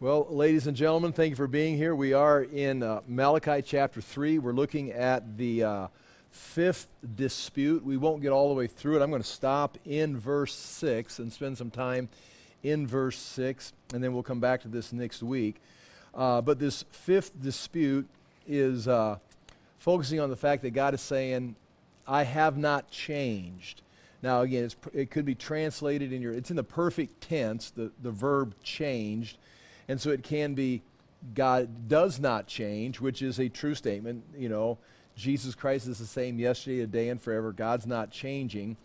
Well, ladies and gentlemen, thank you for being here. We are in uh, Malachi chapter 3. We're looking at the uh, fifth dispute. We won't get all the way through it. I'm going to stop in verse 6 and spend some time in verse 6, and then we'll come back to this next week. Uh, but this fifth dispute is uh, focusing on the fact that God is saying, I have not changed. Now, again, it could be translated in your, it's in the perfect tense, the, the verb changed and so it can be God does not change, which is a true statement. You know, Jesus Christ is the same yesterday, today, and forever. God's not changing.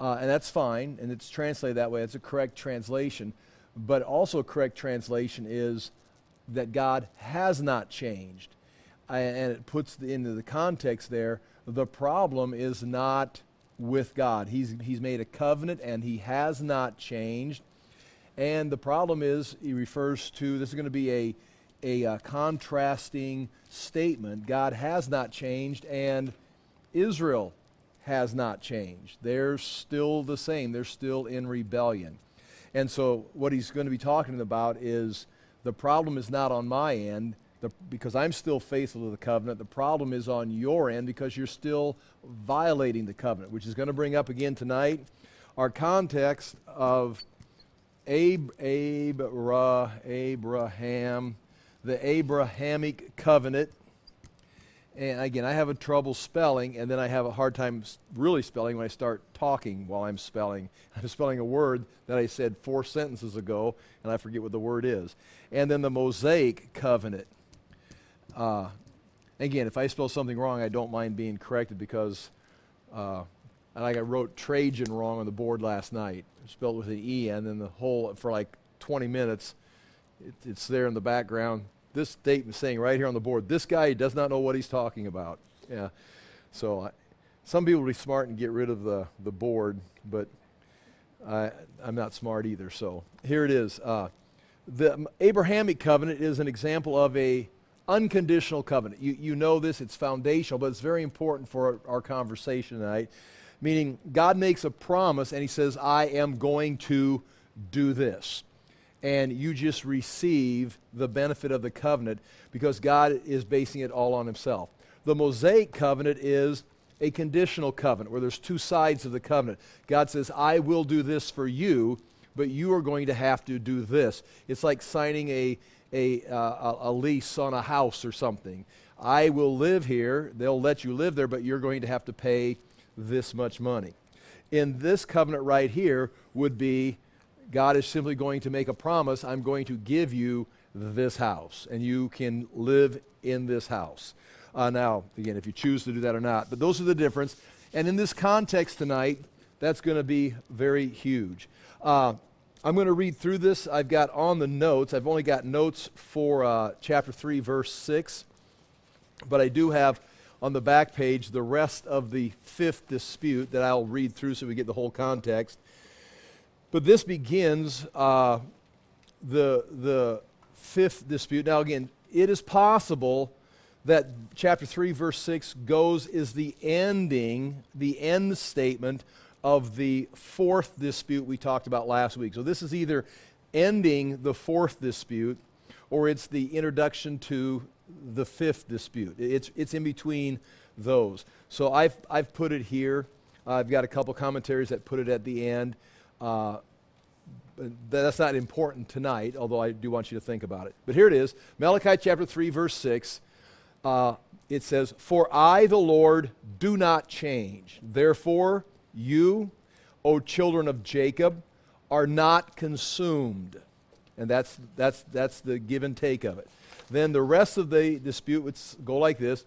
Uh, and that's fine, and it's translated that way. It's a correct translation. But also, a correct translation is that God has not changed. and it puts into the context there the problem is not with God. He's, he's made a covenant and he has not changed. And the problem is, he refers to this is going to be a, a, uh, contrasting statement. God has not changed, and Israel has not changed. They're still the same, they're still in rebellion. And so, what he's going to be talking about is the problem is not on my end. The, because I'm still faithful to the covenant. The problem is on your end because you're still violating the covenant, which is going to bring up again tonight our context of Ab- Abra, Abraham, the Abrahamic covenant. And again, I have a trouble spelling, and then I have a hard time really spelling when I start talking while I'm spelling. I'm spelling a word that I said four sentences ago, and I forget what the word is. And then the Mosaic covenant. Uh, again, if I spell something wrong, I don't mind being corrected because uh, I wrote Trajan wrong on the board last night spelled with an E, and then the whole, for like 20 minutes, it, it's there in the background. This statement saying right here on the board, this guy does not know what he's talking about. Yeah. So I, some people will be smart and get rid of the, the board, but I, I'm not smart either. So here it is. Uh, the Abrahamic covenant is an example of a unconditional covenant. You, you know this, it's foundational, but it's very important for our, our conversation tonight meaning God makes a promise and he says, I am going to do this. And you just receive the benefit of the covenant because God is basing it all on himself. The Mosaic covenant is a conditional covenant where there's two sides of the covenant. God says, I will do this for you, but you are going to have to do this. It's like signing a, a, uh, a lease on a house or something. I will live here. They'll let you live there, but you're going to have to pay this much money. In this covenant right here would be God is simply going to make a promise I'm going to give you this house, and you can live in this house. Uh, now, again, if you choose to do that or not, but those are the difference. And in this context tonight, that's going to be very huge. Uh, I'm going to read through this. I've got on the notes, I've only got notes for uh, chapter 3, verse 6, but I do have on the back page the rest of the fifth dispute that I'll read through so we get the whole context. But this begins uh, the, the fifth dispute. Now, again, it is possible that chapter 3, verse 6 goes, is the ending, the end statement of the fourth dispute we talked about last week. So this is either ending the fourth dispute or it's the introduction to the fifth dispute. It's, it's in between those. So I've, I've put it here. I've got a couple commentaries that put it at the end. Uh, that's not important tonight, although I do want you to think about it. But here it is Malachi chapter 3, verse 6. Uh, it says, For I, the Lord, do not change. Therefore, you, O children of Jacob, are not consumed. And that's, that's, that's the give and take of it. Then the rest of the dispute would go like this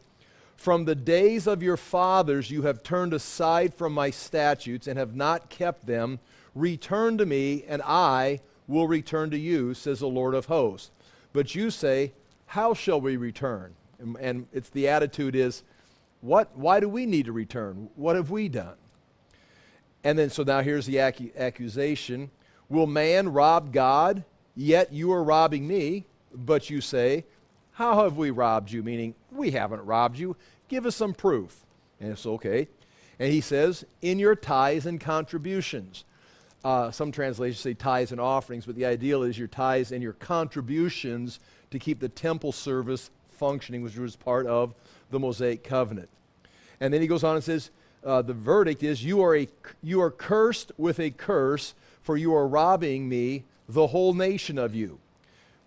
From the days of your fathers you have turned aside from my statutes and have not kept them. Return to me, and I will return to you, says the Lord of hosts. But you say, How shall we return? And, it's the attitude is, what, why do we need to return? What have we done? And then, so now here's the ac- accusation Will man rob God? Yet you are robbing me. But you say, How have we robbed you? Meaning, we haven't robbed you. Give us some proof. And it's okay. And he says, In your tithes and contributions. Uh, some translations say tithes and offerings, but the ideal is your tithes and your contributions to keep the temple service functioning, which was part of the Mosaic covenant. And then he goes on and says, uh, the verdict is, you are, a, you are cursed with a curse, for you are robbing me, the whole nation of you.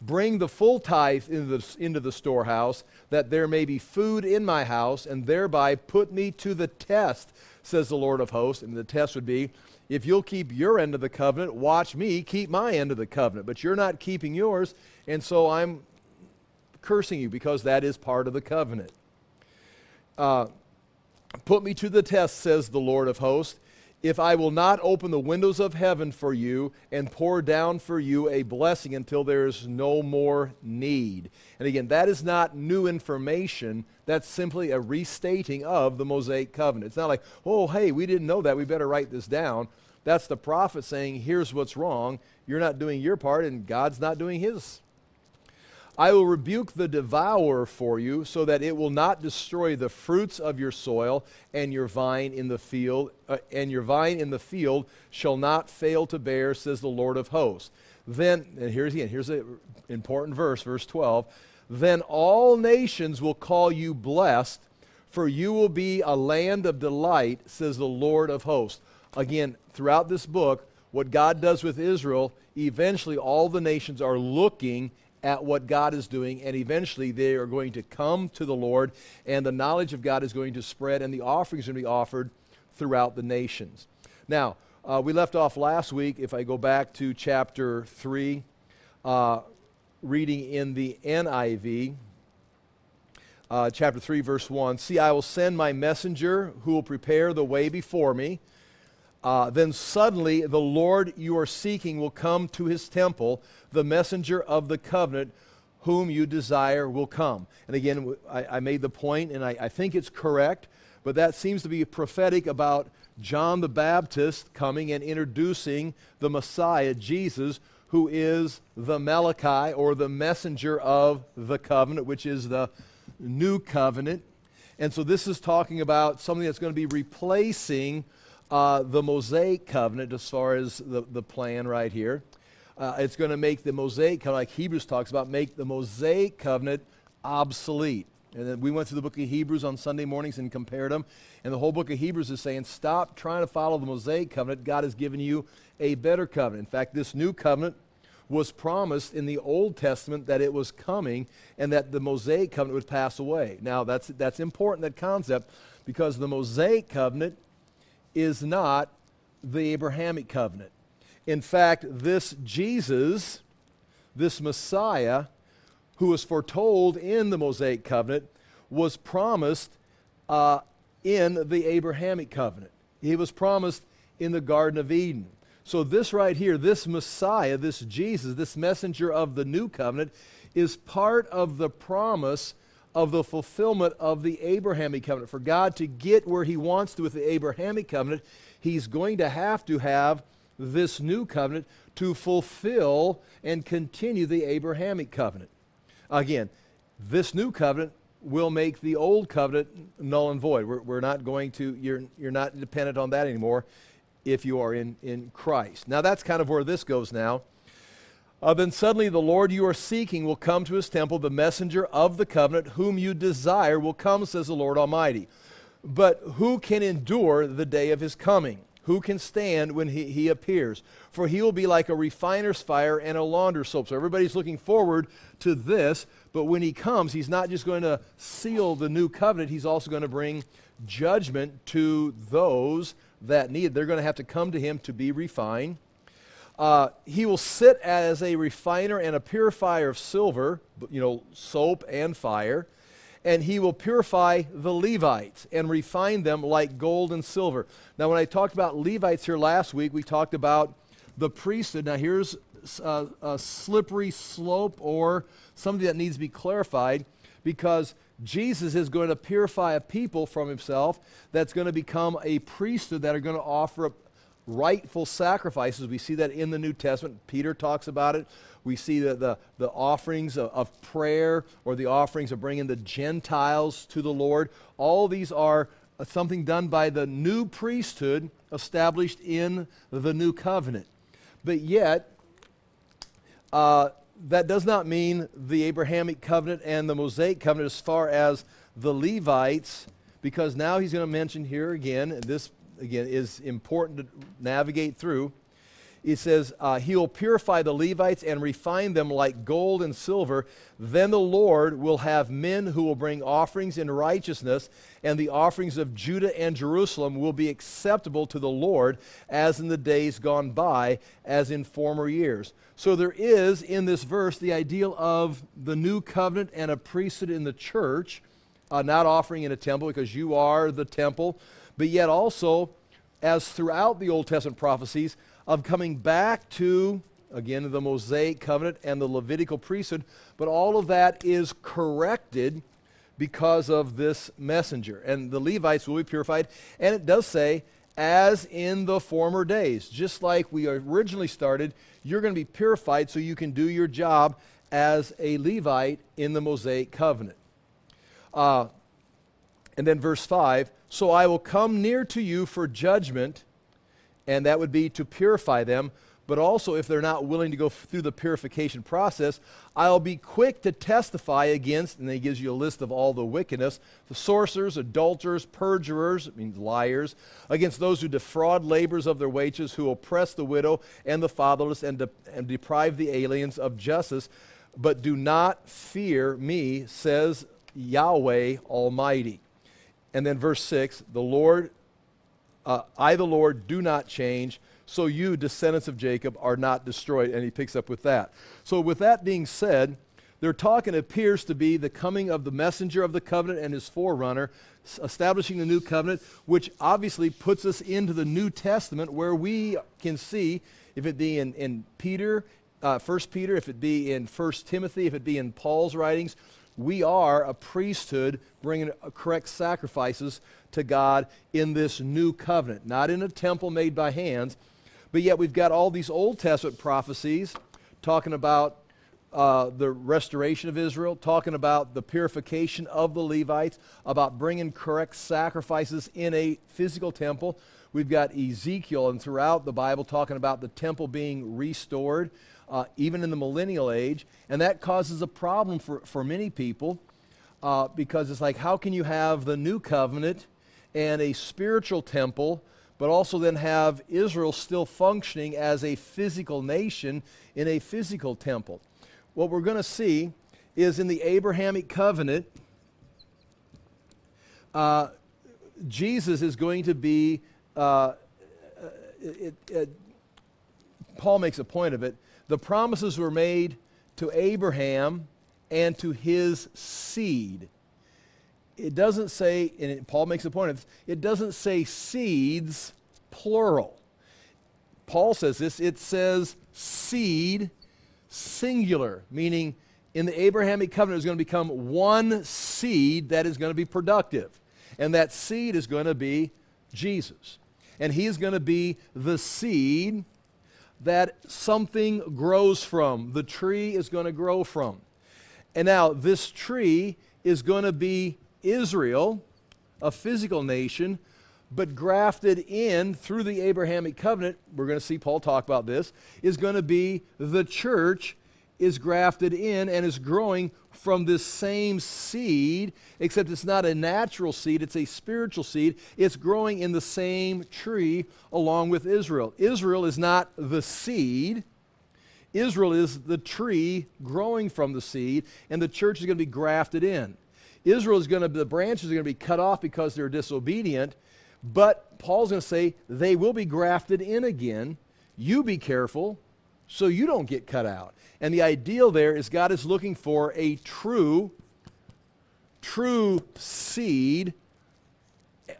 Bring the full tithe into the, into the storehouse, that there may be food in my house, and thereby put me to the test, says the Lord of hosts. And the test would be, if you'll keep your end of the covenant, watch me keep my end of the covenant. But you're not keeping yours, and so I'm cursing you because that is part of the covenant. Uh, put me to the test, says the Lord of hosts if I will not open the windows of heaven for you and pour down for you a blessing until there is no more need. And again, that is not new information. That's simply a restating of the Mosaic covenant. It's not like, oh, hey, we didn't know that. We better write this down. That's the prophet saying, here's what's wrong. You're not doing your part, and God's not doing his. I will rebuke the devourer for you, so that it will not destroy the fruits of your soil, and your vine in the field, uh, and your vine in the field shall not fail to bear, says the Lord of hosts. Then, and here's again, here's an important verse, verse 12. Then all nations will call you blessed, for you will be a land of delight, says the Lord of hosts. Again, throughout this book, what God does with Israel, eventually all the nations are looking at what God is doing, and eventually they are going to come to the Lord, and the knowledge of God is going to spread, and the offerings are going to be offered throughout the nations. Now, uh, we left off last week, if I go back to chapter 3, uh, reading in the NIV, uh, chapter 3, verse 1 See, I will send my messenger who will prepare the way before me. Uh, then suddenly the Lord you are seeking will come to his temple. The messenger of the covenant whom you desire will come. And again, I, I made the point, and I, I think it's correct, but that seems to be prophetic about John the Baptist coming and introducing the Messiah, Jesus, who is the Malachi or the messenger of the covenant, which is the new covenant. And so this is talking about something that's going to be replacing uh, the Mosaic covenant as far as the, the plan right here. Uh, it's going to make the Mosaic covenant, like Hebrews talks about, make the Mosaic covenant obsolete. And then we went through the book of Hebrews on Sunday mornings and compared them. And the whole book of Hebrews is saying, stop trying to follow the Mosaic covenant. God has given you a better covenant. In fact, this new covenant was promised in the Old Testament that it was coming and that the Mosaic covenant would pass away. Now, that's, that's important, that concept, because the Mosaic covenant is not the Abrahamic covenant. In fact, this Jesus, this Messiah, who was foretold in the Mosaic covenant, was promised uh, in the Abrahamic covenant. He was promised in the Garden of Eden. So, this right here, this Messiah, this Jesus, this messenger of the new covenant, is part of the promise of the fulfillment of the Abrahamic covenant. For God to get where he wants to with the Abrahamic covenant, he's going to have to have this new covenant to fulfill and continue the Abrahamic covenant. Again, this new covenant will make the old covenant null and void. We're, we're not going to, you're, you're not dependent on that anymore if you are in, in Christ. Now, that's kind of where this goes now. Uh, then suddenly the Lord you are seeking will come to his temple. The messenger of the covenant, whom you desire, will come, says the Lord Almighty. But who can endure the day of his coming? Who can stand when he, he appears? For he will be like a refiner's fire and a launder's soap. So everybody's looking forward to this, but when he comes, he's not just going to seal the new covenant, he's also going to bring judgment to those that need. They're going to have to come to him to be refined. Uh, he will sit as a refiner and a purifier of silver, you know, soap and fire, and he will purify the Levites and refine them like gold and silver. Now, when I talked about Levites here last week, we talked about the priesthood. Now, here's a, a slippery slope or something that needs to be clarified because Jesus is going to purify a people from himself that's going to become a priesthood that are going to offer rightful sacrifices. We see that in the New Testament. Peter talks about it. We see the, the, the offerings of, of, prayer or the offerings of bringing the Gentiles to the Lord. All these are something done by the new priesthood established in the new covenant. But yet, uh, that does not mean the Abrahamic covenant and the Mosaic covenant as far as the Levites, because now he's going to mention here again, this again is important to navigate through he says, uh, He will purify the Levites and refine them like gold and silver. Then the Lord will have men who will bring offerings in righteousness, and the offerings of Judah and Jerusalem will be acceptable to the Lord as in the days gone by, as in former years. So there is in this verse the ideal of the new covenant and a priesthood in the church, uh, not offering in a temple because you are the temple, but yet also, as throughout the Old Testament prophecies, of coming back to, again, the Mosaic covenant and the Levitical priesthood, but all of that is corrected because of this messenger. And the Levites will be purified. And it does say, as in the former days. Just like we originally started, you're going to be purified so you can do your job as a Levite in the Mosaic covenant. Uh, and then verse 5 So I will come near to you for judgment and that would be to purify them. But also, if they're not willing to go through the purification process, I'll be quick to testify against, and then he gives you a list of all the wickedness the sorcerers, adulterers, perjurers, means liars, against those who defraud laborers of their wages, who oppress the widow and the fatherless, and, de- and deprive the aliens of justice. But do not fear me, says Yahweh Almighty. And then verse 6 the Lord uh, I, the Lord, do not change, so you, descendants of Jacob, are not destroyed. And he picks up with that. So, with that being said, their talking appears to be the coming of the messenger of the covenant and his forerunner, establishing the new covenant, which obviously puts us into the New Testament where we can see, if it be in, in Peter, uh, 1 Peter, if it be in 1 Timothy, if it be in Paul's writings, we are a priesthood bringing correct sacrifices to God in this new covenant, not in a temple made by hands, but yet we've got all these Old Testament prophecies talking about uh, the restoration of Israel, talking about the purification of the Levites, about bringing correct sacrifices in a physical temple. We've got Ezekiel and throughout the Bible talking about the temple being restored, uh, even in the millennial age. And that causes a problem for, for many people uh, because it's like, how can you have the new covenant and a spiritual temple, but also then have Israel still functioning as a physical nation in a physical temple. What we're going to see is in the Abrahamic covenant, uh, Jesus is going to be, uh, it, it, Paul makes a point of it. The promises were made to Abraham and to his seed it doesn't say, and Paul makes a point of this, it doesn't say seeds, plural. Paul says this, it says seed, singular, meaning in the Abrahamic covenant is going to become one seed that is going to be productive. And that seed is going to be Jesus. And he is going to be the seed that something grows from. The tree is going to grow from. And now, this tree is going to be Israel, a physical nation, but grafted in through the Abrahamic covenant, we're going to see Paul talk about this, is going to be the church is grafted in and is growing from this same seed, except it's not a natural seed, it's a spiritual seed. It's growing in the same tree along with Israel. Israel is not the seed. Israel is the tree growing from the seed, and the church is going to be grafted in. Israel is going to, the branches are going to be cut off because they're disobedient. But Paul's going to say they will be grafted in again. You be careful so you don't get cut out. And the ideal there is God is looking for a true, true seed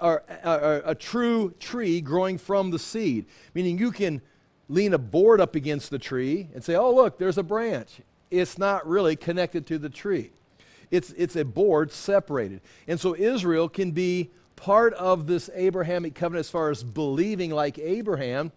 or, or, a true tree growing from the seed. Meaning you can lean a board up against the tree and say, oh, look, there's a branch. It's not really connected to the tree. It's, it's a board separated. And so Israel can be part of this Abrahamic covenant as far as believing like Abraham,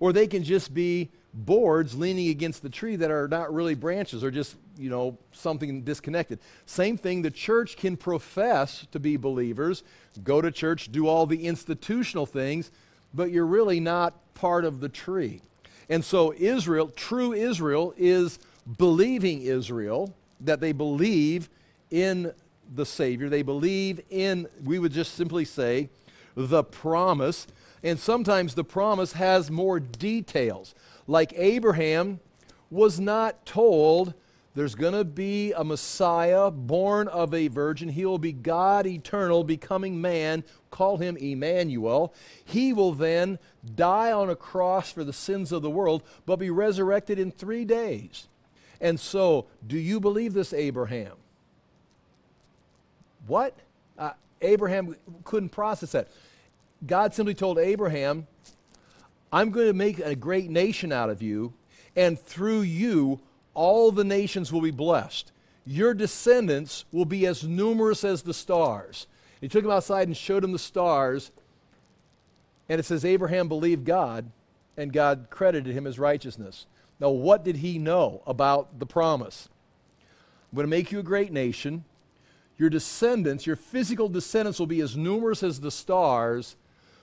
or they can just be boards leaning against the tree that are not really branches or just, you know, something disconnected. Same thing, the church can profess to be believers, go to church, do all the institutional things, but you're really not part of the tree. And so, Israel, true Israel, is believing Israel, that they believe in the Savior. They believe in, we would just simply say, the promise. And sometimes the promise has more details. Like Abraham was not told there's going to be a Messiah born of a virgin. He will be God eternal, becoming man. Call him Emmanuel. He will then die on a cross for the sins of the world, but be resurrected in three days. And so, do you believe this, Abraham? What? Uh, Abraham couldn't process that. God simply told Abraham, I'm going to make a great nation out of you, and through you, all the nations will be blessed. Your descendants will be as numerous as the stars. He took him outside and showed him the stars, and it says Abraham believed God, and God credited him as righteousness. Now, what did he know about the promise? I'm going to make you a great nation. Your descendants, your physical descendants, will be as numerous as the stars,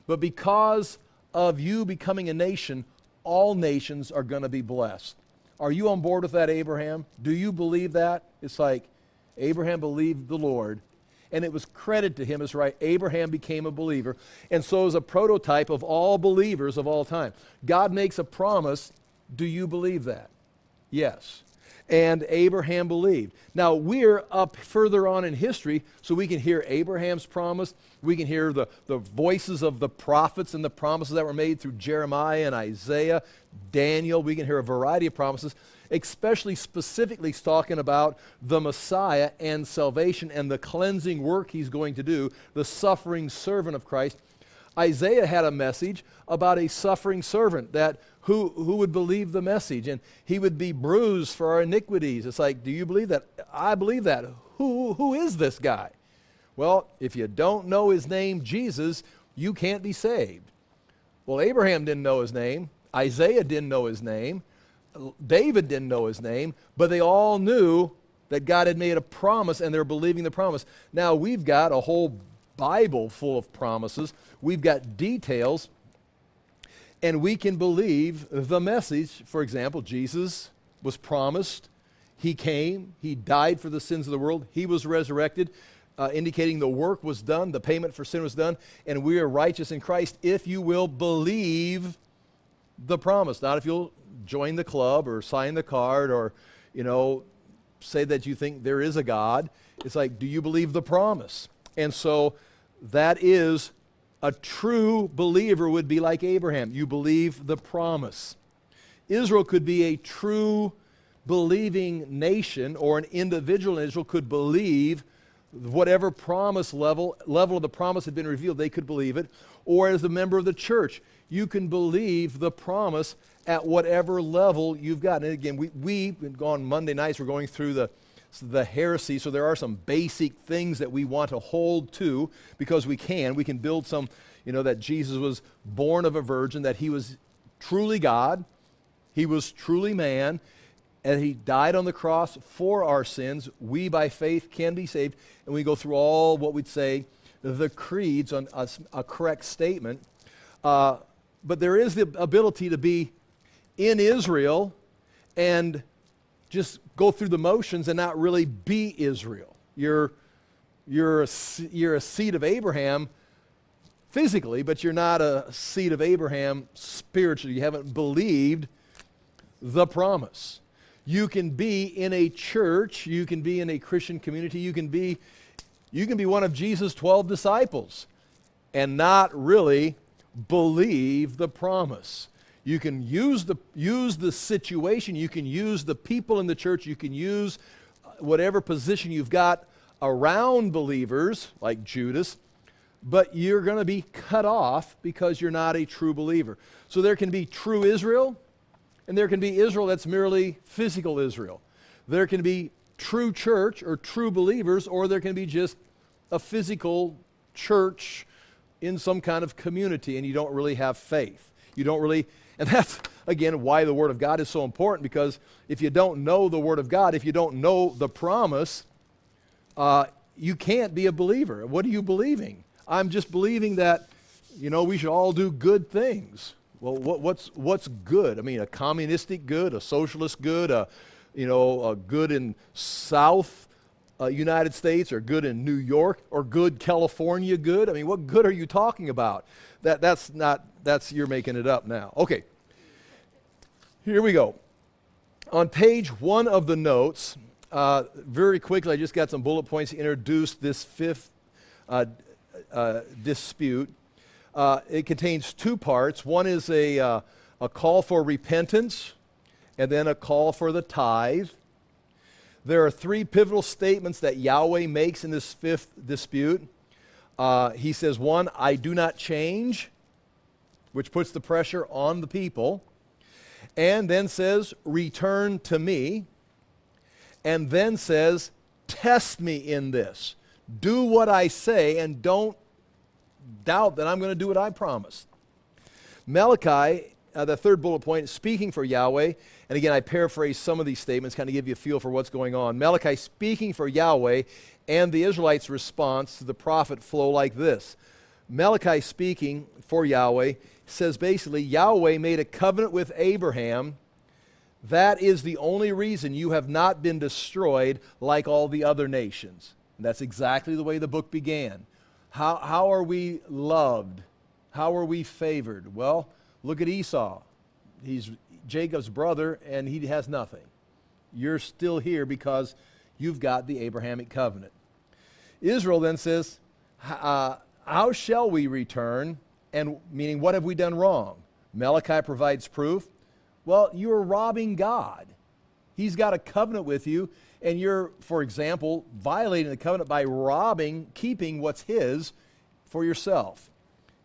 but because of you becoming a nation, all nations are going to be blessed. Are you on board with that, Abraham? Do you believe that? It's like Abraham believed the Lord, and it was credited to him as right. Abraham became a believer, and so is a prototype of all believers of all time. God makes a promise. Do you believe that? Yes and Abraham believed. Now, we're up further on in history, so we can hear Abraham's promise. We can hear the, the voices of the prophets and the promises that were made through Jeremiah and Isaiah, Daniel. We can hear a variety of promises, especially specifically talking about the Messiah and salvation and the cleansing work he's going to do, the suffering servant of Christ. Isaiah had a message about a suffering servant that who, who would believe the message? And he would be bruised for our iniquities. It's like, do you believe that? I believe that. Who, who is this guy? Well, if you don't know his name, Jesus, you can't be saved. Well, Abraham didn't know his name. Isaiah didn't know his name. David didn't know his name, but they all knew that God had made a promise and they're believing the promise. Now we've got a whole Bible full of promises. We've got details and we can believe the message. For example, Jesus was promised, He came, He died for the sins of the world, He was resurrected, uh, indicating the work was done, the payment for sin was done, and we are righteous in Christ if you will believe the promise. Not if you'll join the club or sign the card or, you know, say that you think there is a God. It's like, do you believe the promise? And so that is a true believer would be like Abraham. You believe the promise. Israel could be a true believing nation, or an individual in Israel could believe whatever promise level level of the promise had been revealed, they could believe it. Or as a member of the church, you can believe the promise at whatever level you've got. And again, we, we've gone Monday nights, we're going through the the heresy. So there are some basic things that we want to hold to because we can. We can build some, you know, that Jesus was born of a virgin, that he was truly God, he was truly man, and he died on the cross for our sins. We, by faith, can be saved. And we go through all what we'd say the creeds on a, a correct statement. Uh, but there is the ability to be in Israel and just go through the motions and not really be Israel. You're, you're, a, you're a seed of Abraham physically, but you're not a seed of Abraham spiritually. You haven't believed the promise. You can be in a church, you can be in a Christian community, you can be, you can be one of Jesus' 12 disciples and not really believe the promise. You can use the, use the situation, you can use the people in the church, you can use uh, whatever position you've got around believers, like Judas, but you're going to be cut off because you're not a true believer. So there can be true Israel, and there can be Israel that's merely physical Israel. There can be true church or true believers, or there can be just a physical church in some kind of community, and you don't really have faith. You don't really and that's, again, why the Word of God is so important because if you don't know the Word of God, if you don't know the promise, uh, you can't be a believer. What are you believing? I'm just believing that, you know, we should all do good things. Well, what, what's, what's good? I mean, a communistic good, a socialist good, a, you know, a good in South uh, United States or good in New York or good California good? I mean, what good are you talking about? That, that's not, that's, you're making it up now. Okay. Here we go. On page one of the notes, uh, very quickly, I just got some bullet points to introduce this fifth uh, uh, dispute. Uh, it contains two parts. One is a, uh, a call for repentance, and then a call for the tithe. There are three pivotal statements that Yahweh makes in this fifth dispute. Uh, he says, one, I do not change, which puts the pressure on the people, and then says, return to me, and then says, test me in this. Do what I say, and don't doubt that I'm going to do what I promised. Malachi, uh, the third bullet point, speaking for Yahweh, and again, I paraphrase some of these statements, kind of give you a feel for what's going on. Malachi speaking for Yahweh, and the Israelites' response to the prophet flow like this. Malachi speaking for Yahweh says basically, Yahweh made a covenant with Abraham. That is the only reason you have not been destroyed like all the other nations. And that's exactly the way the book began. How, how are we loved? How are we favored? Well, look at Esau. He's Jacob's brother, and he has nothing. You're still here because you've got the Abrahamic covenant. Israel then says, uh, How shall we return? And meaning, what have we done wrong? Malachi provides proof. Well, you are robbing God. He's got a covenant with you, and you're, for example, violating the covenant by robbing, keeping what's His for yourself.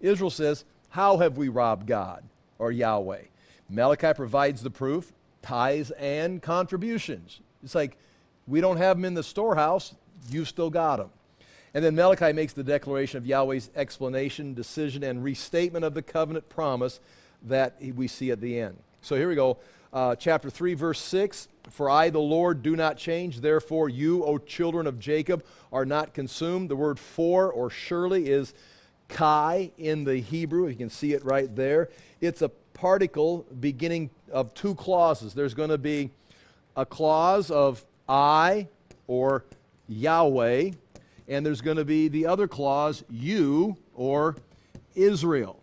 Israel says, How have we robbed God or Yahweh? Malachi provides the proof tithes and contributions. It's like, we don't have them in the storehouse, you still got them. And then Malachi makes the declaration of Yahweh's explanation, decision, and restatement of the covenant promise that we see at the end. So here we go. Uh, chapter 3, verse 6 For I, the Lord, do not change. Therefore, you, O children of Jacob, are not consumed. The word for or surely is kai in the Hebrew. You can see it right there. It's a particle beginning of two clauses. There's going to be a clause of I or Yahweh, and there's going to be the other clause, you or Israel.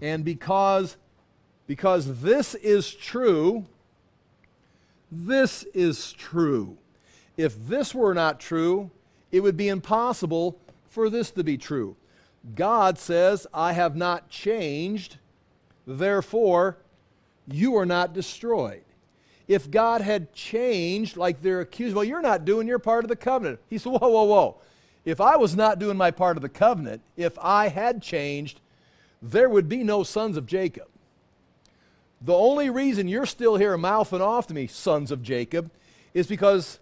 And because, because this is true, this is true. If this were not true, it would be impossible for this to be true. God says, I have not changed, therefore, you are not destroyed if God had changed, like they're accused, well, you're not doing your part of the covenant. He said, whoa, whoa, whoa. If I was not doing my part of the covenant, if I had changed, there would be no sons of Jacob. The only reason you're still here mouthing off to me, sons of Jacob, is because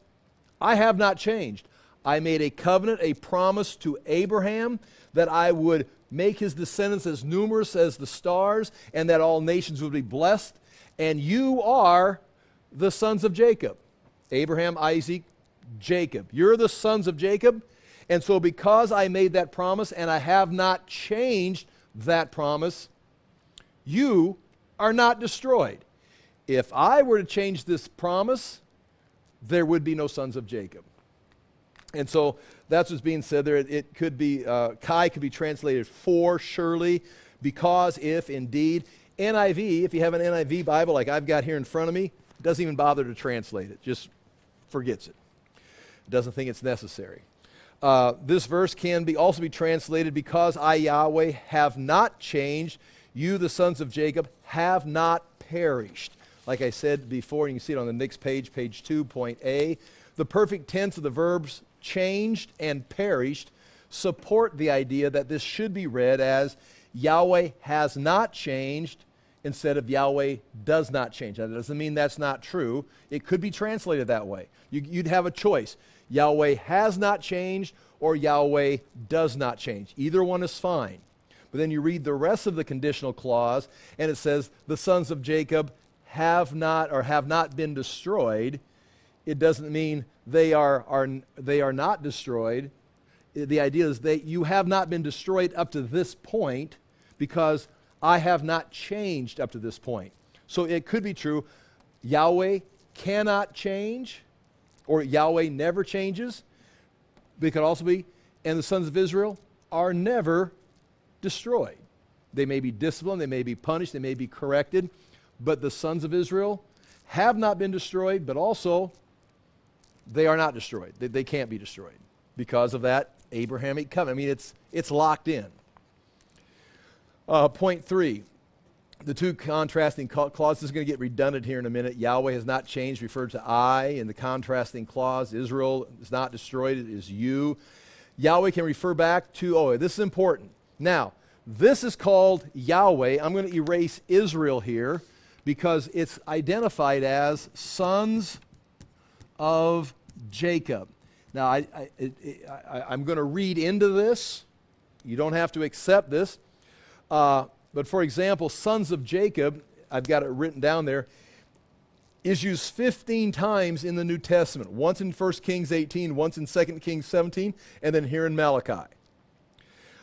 I have not changed. I made a covenant, a promise to Abraham that I would make his descendants as numerous as the stars and that all nations would be blessed. And you are the sons of Jacob Abraham, Isaac, Jacob. You're the sons of Jacob. And so, because I made that promise and I have not changed that promise, you are not destroyed. If I were to change this promise, there would be no sons of Jacob. And so that's what's being said there. It could be, uh, Kai could be translated for, surely, because, if, indeed. NIV, if you have an NIV Bible like I've got here in front of me, doesn't even bother to translate it, just forgets it. Doesn't think it's necessary. Uh, this verse can be also be translated because I, Yahweh, have not changed. You, the sons of Jacob, have not perished. Like I said before, and you can see it on the next page, page 2, point A. The perfect tense of the verbs changed and perished support the idea that this should be read as Yahweh has not changed, instead of Yahweh does not change. That doesn't mean that's not true. It could be translated that way. You, would have a choice. Yahweh has not changed or Yahweh does not change. Either one is fine. But then you read the rest of the conditional clause, and it says, The sons of Jacob have not or have not been destroyed. It doesn't mean they are, are, they are not destroyed. The idea is that you have not been destroyed up to this point because I have not changed up to this point. So it could be true Yahweh cannot change, or Yahweh never changes. But it could also be, and the sons of Israel are never destroyed. They may be disciplined, they may be punished, they may be corrected, but the sons of Israel have not been destroyed, but also they are not destroyed. They, they can't be destroyed because of that Abrahamic covenant. I mean, it's, it's locked in. Uh, point three the two contrasting clauses is going to get redundant here in a minute. Yahweh has not changed, referred to I in the contrasting clause. Israel is not destroyed, it is you. Yahweh can refer back to, oh, this is important. Now, this is called Yahweh. I'm going to erase Israel here because it's identified as sons of Jacob. Now, I, am going to read into this. You don't have to accept this. Uh, but for example, sons of Jacob, I've got it written down there, is used 15 times in the New Testament. Once in 1 Kings 18, once in 2 Kings 17, and then here in Malachi.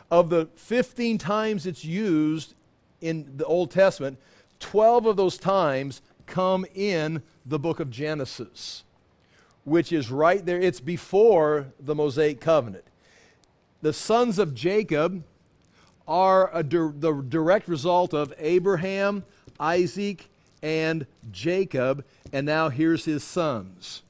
Of the 15 times it's used in the Old Testament, 12 of those times come in the book of Genesis, which is right there. It's before the Mosaic covenant. The sons of Jacob are the direct result of Abraham, Isaac, and Jacob, and now here's his sons.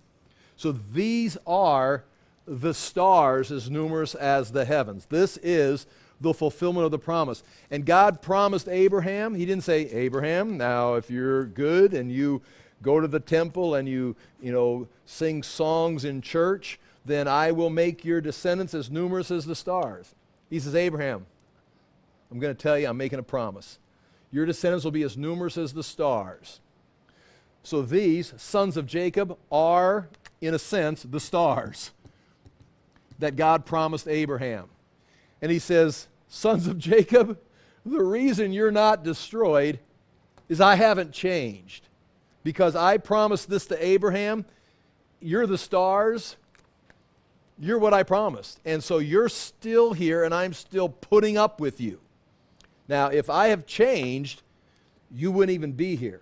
So these are the stars as numerous as the heavens. This is the fulfillment of the promise. And God promised Abraham, He didn't say, Abraham, now if you're good and you go to the temple and you, you know, sing songs in church, then I will make your descendants as numerous as the stars. He says, Abraham, I'm going to tell you, I'm making a promise. Your descendants will be as numerous as the stars. So these sons of Jacob are, in a sense, the stars that God promised Abraham. And he says, Sons of Jacob, the reason you're not destroyed is I haven't changed. Because I promised this to Abraham, you're the stars, you're what I promised. And so you're still here, and I'm still putting up with you. Now, if I have changed, you wouldn't even be here.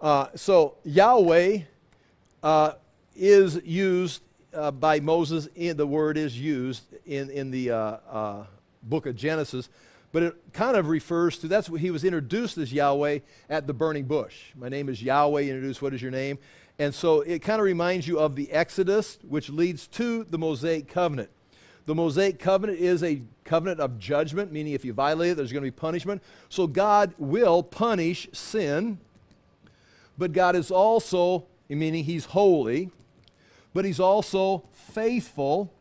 Uh, so, Yahweh uh, is used uh, by Moses, in, the word is used in, in the uh, uh, book of Genesis, but it kind of refers to that's what he was introduced as Yahweh at the burning bush. My name is Yahweh, introduced, what is your name? And so it kind of reminds you of the Exodus, which leads to the Mosaic covenant. The Mosaic covenant is a covenant of judgment, meaning if you violate it, there's going to be punishment. So God will punish sin, but God is also, meaning He's holy, but He's also faithful,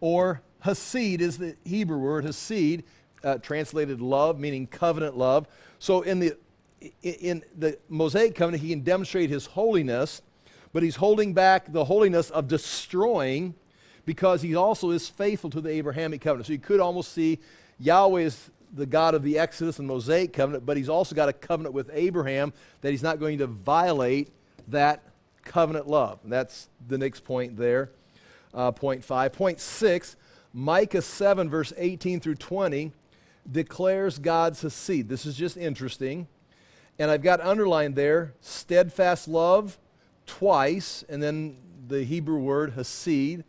or Hasid is the Hebrew word, Hasid, uh, translated love, meaning covenant love. So in the in the Mosaic covenant, he can demonstrate his holiness, but he's holding back the holiness of destroying because he also is faithful to the Abrahamic covenant. So you could almost see Yahweh is the God of the Exodus and Mosaic covenant, but he's also got a covenant with Abraham that he's not going to violate that covenant love. That's the next point there. Uh, point five. Point six, Micah 7, verse 18 through 20, declares God's seed. This is just interesting. And I've got underlined there steadfast love twice, and then the Hebrew word hasid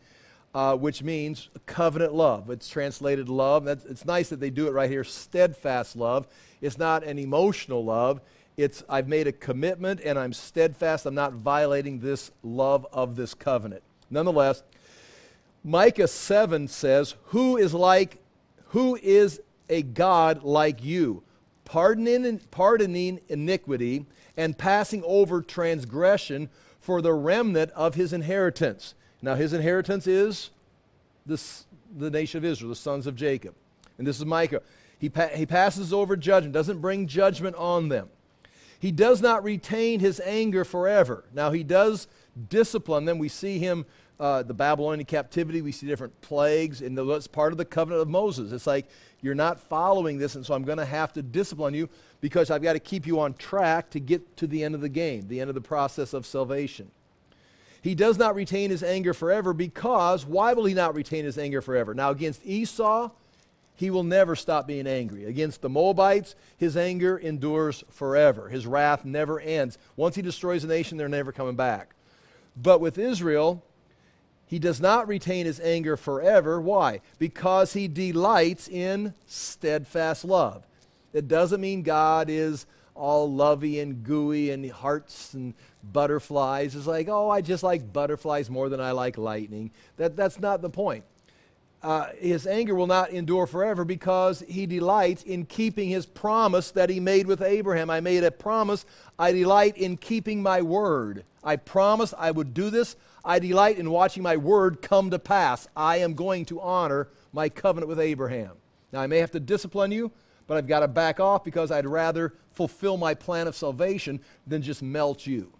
uh, which means covenant love. It's translated love. That's, it's nice that they do it right here steadfast love. It's not an emotional love. It's I've made a commitment and I'm steadfast. I'm not violating this love of this covenant. Nonetheless, Micah 7 says, Who is like, who is a God like you? Pardoning, pardoning iniquity and passing over transgression for the remnant of his inheritance. Now, his inheritance is this, the nation of Israel, the sons of Jacob. And this is Micah. He, pa- he passes over judgment, doesn't bring judgment on them. He does not retain his anger forever. Now, he does discipline them. We see him, uh, the Babylonian captivity, we see different plagues, and that's part of the covenant of Moses. It's like, you're not following this, and so I'm going to have to discipline you because I've got to keep you on track to get to the end of the game, the end of the process of salvation. He does not retain his anger forever because, why will he not retain his anger forever? Now, against Esau, he will never stop being angry. Against the Moabites, his anger endures forever. His wrath never ends. Once he destroys a nation, they're never coming back. But with Israel, he does not retain his anger forever. Why? Because he delights in steadfast love. It doesn't mean God is all lovey and gooey and hearts and butterflies. It's like, oh, I just like butterflies more than I like lightning. That, that's not the point uh, his anger will not endure forever because he delights in keeping his promise that he made with Abraham. I made a promise. I delight in keeping my word. I promised I would do this. I delight in watching my word come to pass. I am going to honor my covenant with Abraham. Now, I may have to discipline you, but I've got to back off because I'd rather fulfill my plan of salvation than just melt you.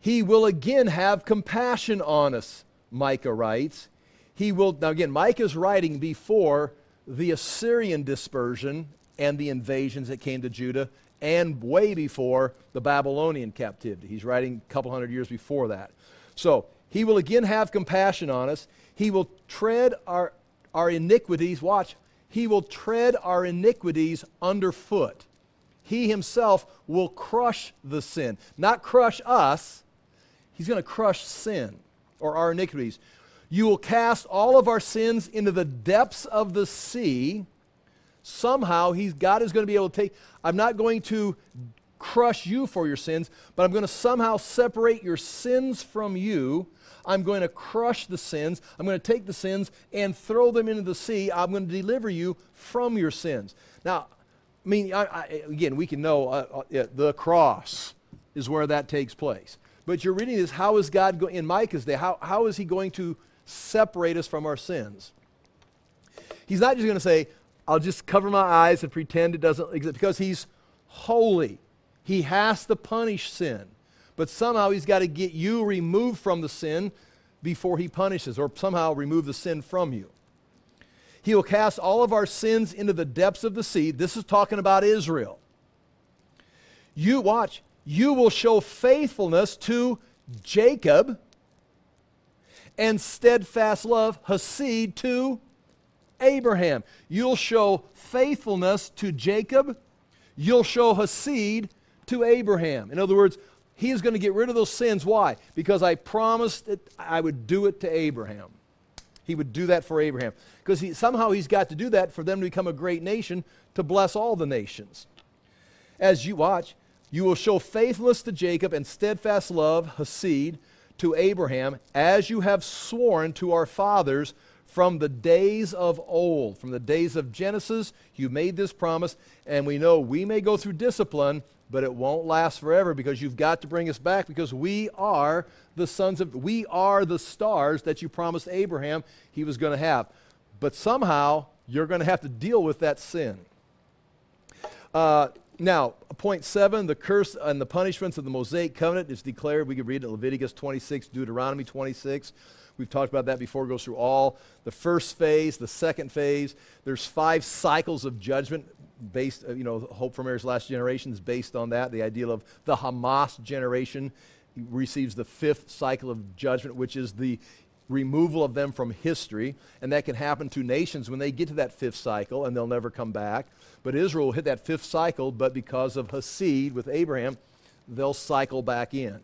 He will again have compassion on us, Micah writes he will, now again, Micah is writing before the Assyrian dispersion and the invasions that came to Judah, and way before the Babylonian captivity. He's writing a couple hundred years before that. So, he will again have compassion on us. He will tread our, our iniquities. Watch. He will tread our iniquities underfoot. He himself will crush the sin. Not crush us, he's going to crush sin or our iniquities. You will cast all of our sins into the depths of the sea. Somehow, he's, God is going to be able to take, I'm not going to crush you for your sins, but I'm going to somehow separate your sins from you. I'm going to crush the sins. I'm going to take the sins and throw them into the sea. I'm going to deliver you from your sins. Now, I mean, I, I, again, we can know uh, uh, the cross is where that takes place. But you're reading this, how is God, go- in Micah's day, how, how is he going to separate us from our sins. He's not just going to say, I'll just cover my eyes and pretend it doesn't exist, because he's holy. He has to punish sin. But somehow he's got to get you removed from the sin before he punishes, or somehow remove the sin from you. He will cast all of our sins into the depths of the sea. This is talking about Israel. You watch, you will show faithfulness to Jacob and steadfast love, Hesed, to Abraham. You'll show faithfulness to Jacob. You'll show Hesed to Abraham. In other words, he is going to get rid of those sins. Why? Because I promised that I would do it to Abraham. He would do that for Abraham. Because he, somehow he's got to do that for them to become a great nation to bless all the nations. As you watch, you will show faithfulness to Jacob and steadfast love, Hesed, to Abraham, as you have sworn to our fathers from the days of old. From the days of Genesis, you made this promise, and we know we may go through discipline, but it won't last forever because you've got to bring us back because we are the sons of, we are the stars that you promised Abraham he was going to have. But somehow, you're going to have to deal with that sin. Uh, now, point seven, the curse and the punishments of the Mosaic covenant is declared. We could read it in Leviticus 26, Deuteronomy 26. We've talked about that before. It goes through all the first phase, the second phase. There's five cycles of judgment based, uh, you know, Hope for America's Last Generation is based on that. The ideal of the Hamas generation receives the fifth cycle of judgment, which is the removal of them from history. And that can happen to nations when they get to that fifth cycle and they'll never come back. But Israel will hit that fifth cycle, but because of Hesed with Abraham, they'll cycle back in.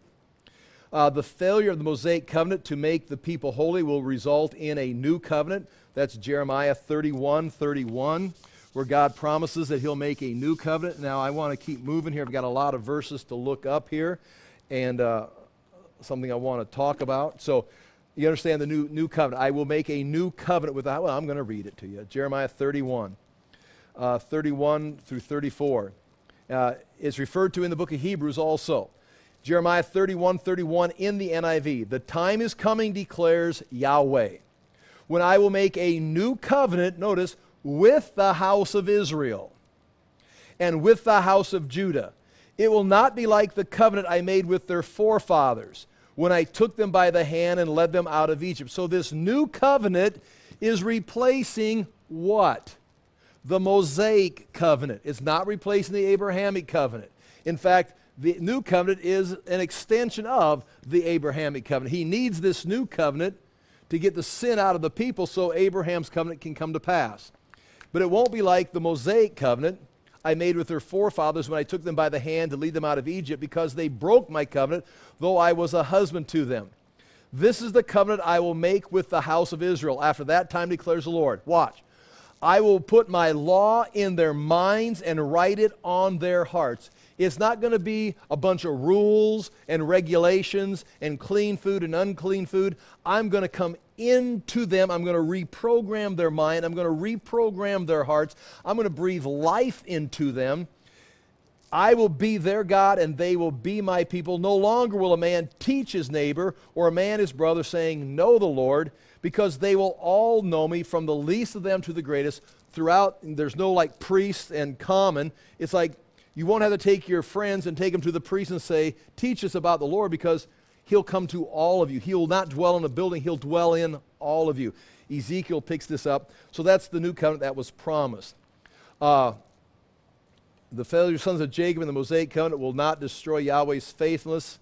Uh, the failure of the Mosaic covenant to make the people holy will result in a new covenant. That's Jeremiah 31 31, where God promises that He'll make a new covenant. Now, I want to keep moving here. I've got a lot of verses to look up here and uh, something I want to talk about. So, you understand the new, new covenant. I will make a new covenant with, well, I'm going to read it to you. Jeremiah 31 uh, 31 through 34. Uh, is referred to in the book of Hebrews also. Jeremiah 31 31 in the NIV. The time is coming, declares Yahweh, when I will make a new covenant, notice, with the house of Israel and with the house of Judah. It will not be like the covenant I made with their forefathers when I took them by the hand and led them out of Egypt. So this new covenant is replacing what? The Mosaic covenant. It's not replacing the Abrahamic covenant. In fact, the new covenant is an extension of the Abrahamic covenant. He needs this new covenant to get the sin out of the people so Abraham's covenant can come to pass. But it won't be like the Mosaic covenant I made with their forefathers when I took them by the hand to lead them out of Egypt because they broke my covenant, though I was a husband to them. This is the covenant I will make with the house of Israel. After that time declares the Lord. Watch. I will put my law in their minds and write it on their hearts. It's not going to be a bunch of rules and regulations and clean food and unclean food. I'm going to come into them. I'm going to reprogram their mind. I'm going to reprogram their hearts. I'm going to breathe life into them. I will be their God and they will be my people. No longer will a man teach his neighbor or a man his brother, saying, Know the Lord, because they will all know me from the least of them to the greatest. Throughout, there's no like priest and common. It's like you won't have to take your friends and take them to the priest and say, Teach us about the Lord, because he'll come to all of you. He will not dwell in a building, he'll dwell in all of you. Ezekiel picks this up. So that's the new covenant that was promised. Uh, the failure sons of Jacob in the Mosaic covenant will not destroy Yahweh's faithfulness.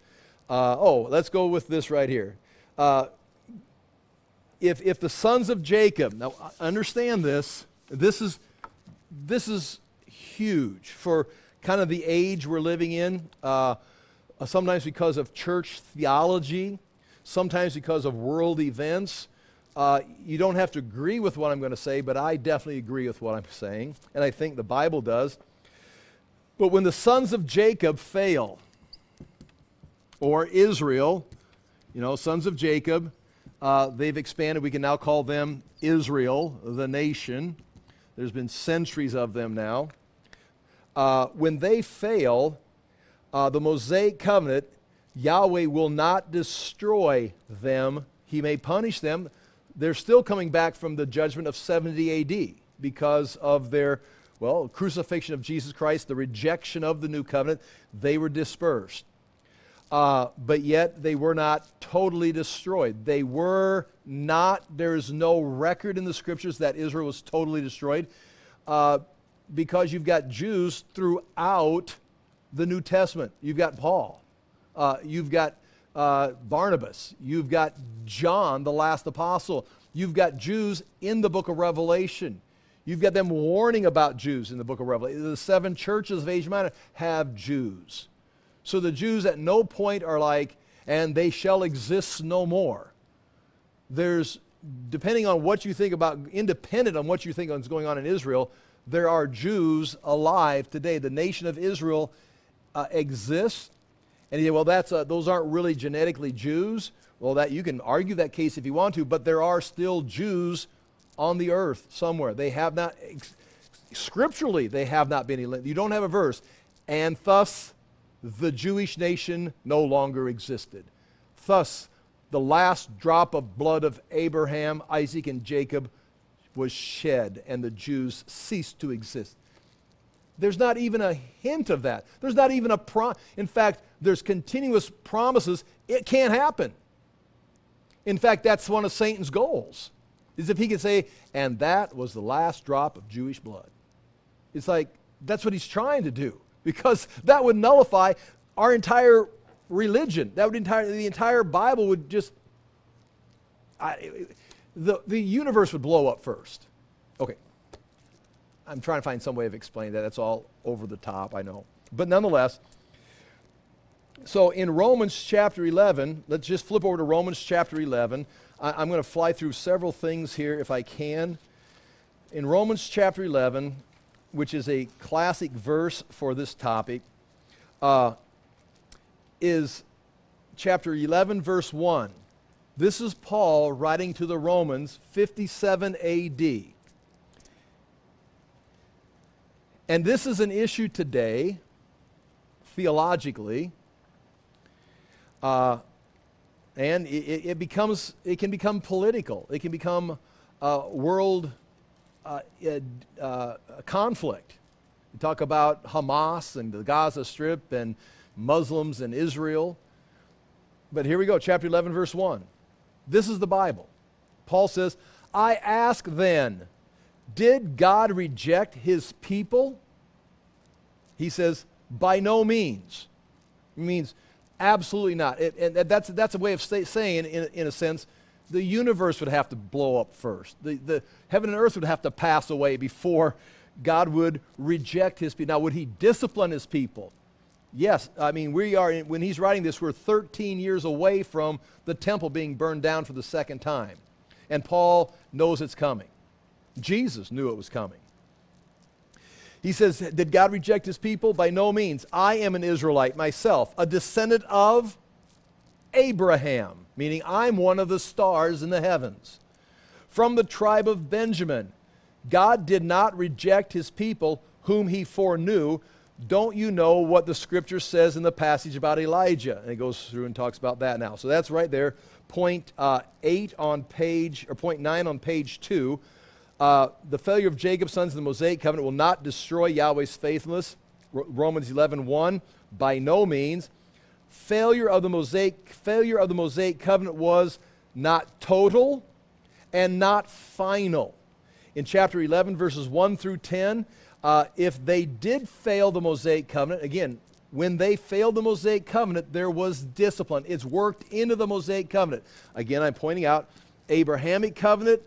Uh, oh, let's go with this right here. Uh, if, if the sons of Jacob, now understand this, this is, this is huge for kind of the age we're living in, uh, sometimes because of church theology, sometimes because of world events. Uh, you don't have to agree with what I'm going to say, but I definitely agree with what I'm saying, and I think the Bible does. But when the sons of Jacob fail, or Israel, you know, sons of Jacob, uh, they've expanded. We can now call them Israel, the nation. There's been centuries of them now uh, when they fail, uh, the Mosaic covenant, Yahweh will not destroy them. He may punish them. They're still coming back from the judgment of 70 AD because of their, well, crucifixion of Jesus Christ, the rejection of the new covenant. They were dispersed. Uh, but yet they were not totally destroyed. They were not, there is no record in the scriptures that Israel was totally destroyed. Uh, because you've got Jews throughout the New Testament. You've got Paul, uh, you've got uh, Barnabas, you've got John, the last apostle, you've got Jews in the book of Revelation. You've got them warning about Jews in the book of Revelation. The seven churches of Asia Minor have Jews. So the Jews at no point are like, and they shall exist no more. There's, depending on what you think about, independent on what you think is going on in Israel, there are Jews alive today. The nation of Israel uh, exists. And you say, well, that's, uh, those aren't really genetically Jews. Well, that, you can argue that case if you want to, but there are still Jews on the earth somewhere. They have not, scripturally, they have not been. You don't have a verse. And thus, the Jewish nation no longer existed. Thus, the last drop of blood of Abraham, Isaac, and Jacob was shed and the Jews ceased to exist. There's not even a hint of that. There's not even a pro. In fact, there's continuous promises. It can't happen. In fact, that's one of Satan's goals. Is if he could say, and that was the last drop of Jewish blood. It's like that's what he's trying to do because that would nullify our entire religion. That would entire the entire Bible would just. I, the, the universe would blow up first. Okay. I'm trying to find some way of explaining that. That's all over the top, I know. But nonetheless, so in Romans chapter 11, let's just flip over to Romans chapter 11. I, am going to fly through several things here if I can. In Romans chapter 11, which is a classic verse for this topic, uh, is chapter 11, verse 1. This is Paul writing to the Romans 57 AD. And this is an issue today, theologically, uh, and it, it, becomes, it can become political. It can become a world uh, uh, conflict. You talk about Hamas and the Gaza Strip and Muslims and Israel. But here we go, chapter 11, verse 1. This is the Bible. Paul says, I ask then, did God reject his people? He says, by no means. Means absolutely not. It, and that's, that's a way of say, saying, in, in a sense, the universe would have to blow up first. The, the heaven and earth would have to pass away before God would reject his people. Now, would he discipline his people? Yes. I mean, we are, when he's writing this, we're 13 years away from the temple being burned down for the second time. And Paul knows it's coming. Jesus knew it was coming. He says, Did God reject his people? By no means. I am an Israelite myself, a descendant of Abraham, meaning I'm one of the stars in the heavens. From the tribe of Benjamin, God did not reject his people whom he foreknew. Don't you know what the scripture says in the passage about Elijah? And it goes through and talks about that now. So that's right there, point uh, 8 on page, or point 9 on page 2. Uh, the failure of Jacob's sons in the Mosaic covenant will not destroy Yahweh's faithfulness. R- Romans 11, 1. By no means. Failure of the Mosaic, failure of the Mosaic covenant was not total and not final. In chapter 11, verses 1 through 10, uh, if they did fail the Mosaic covenant, again, when they failed the Mosaic covenant, there was discipline. It's worked into the Mosaic covenant. Again, I'm pointing out Abrahamic covenant,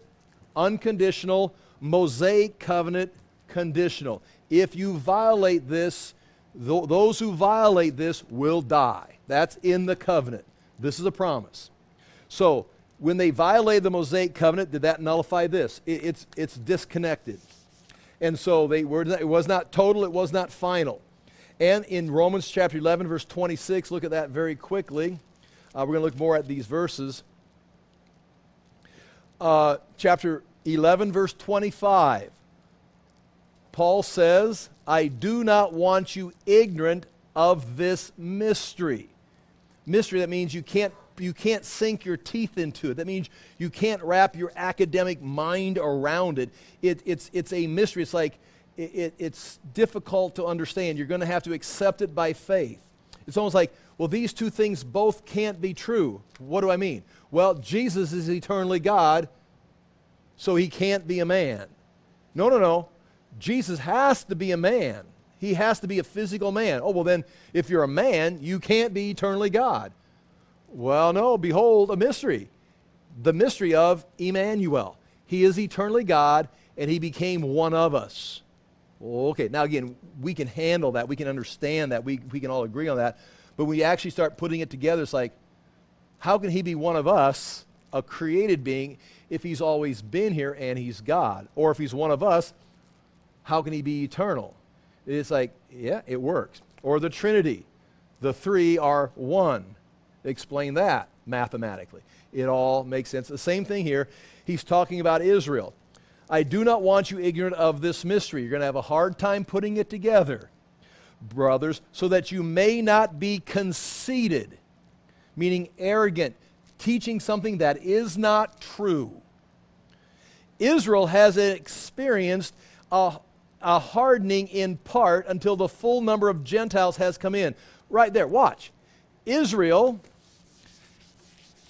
unconditional, Mosaic covenant, conditional. If you violate this, th- those who violate this will die. That's in the covenant. This is a promise. So, when they violated the Mosaic covenant, did that nullify this? It, it's, it's disconnected. And so they were, it was not total, it was not final. And in Romans chapter 11, verse 26, look at that very quickly. Uh, we're going to look more at these verses. Uh, chapter 11, verse 25. Paul says, I do not want you ignorant of this mystery. Mystery, that means you can't you can't sink your teeth into it. That means you can't wrap your academic mind around it. it it's, it's a mystery. It's like it, it, it's difficult to understand. You're going to have to accept it by faith. It's almost like, well, these two things both can't be true. What do I mean? Well, Jesus is eternally God, so he can't be a man. No, no, no. Jesus has to be a man. He has to be a physical man. Oh, well, then, if you're a man, you can't be eternally God. Well, no, behold, a mystery. The mystery of Emmanuel. He is eternally God, and he became one of us. Okay, now again, we can handle that. We can understand that. We, we can all agree on that. But when we actually start putting it together, it's like, how can he be one of us, a created being, if he's always been here and he's God? Or if he's one of us, how can he be eternal? It's like, yeah, it works. Or the Trinity. The three are one explain that mathematically. It all makes sense. The same thing here. He's talking about Israel. I do not want you ignorant of this mystery. You're going to have a hard time putting it together, brothers, so that you may not be conceited, meaning arrogant, teaching something that is not true. Israel has experienced a, a hardening in part until the full number of Gentiles has come in. Right there, watch. Israel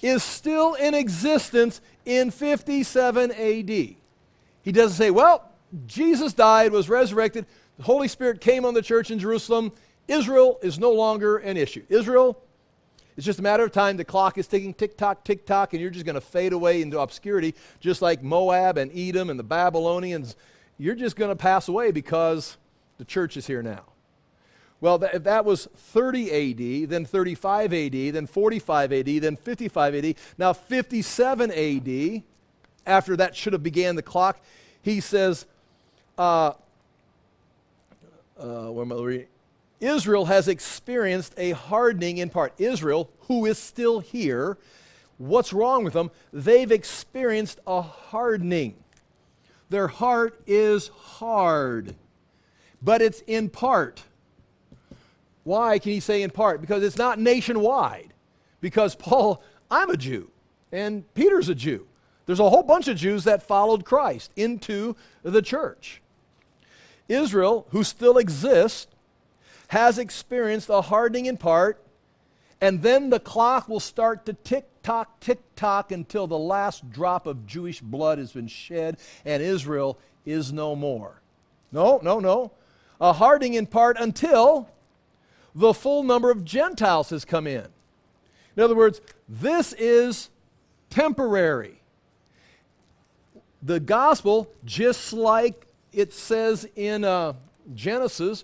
is still in existence in 57 AD. He doesn't say, well, Jesus died, was resurrected, the Holy Spirit came on the church in Jerusalem. Israel is no longer an issue. Israel, it's just a matter of time. The clock is ticking, tick tock, tick tock, and you're just going to fade away into obscurity, just like Moab and Edom and the Babylonians. You're just going to pass away because the church is here now. Well, that, if that was 30 AD, then 35 AD, then 45 AD, then 55 AD, now 57 AD, after that should have began the clock, he says, uh, uh, where am I reading? Israel has experienced a hardening in part. Israel, who is still here, what's wrong with them? They've experienced a hardening. Their heart is hard, but it's in part. Why can he say in part? Because it's not nationwide. Because Paul, I'm a Jew, and Peter's a Jew. There's a whole bunch of Jews that followed Christ into the church. Israel, who still exists, has experienced a hardening in part, and then the clock will start to tick tock, tick tock until the last drop of Jewish blood has been shed and Israel is no more. No, no, no. A hardening in part until the full number of Gentiles has come in. In other words, this is temporary. The gospel, just like it says in uh, Genesis,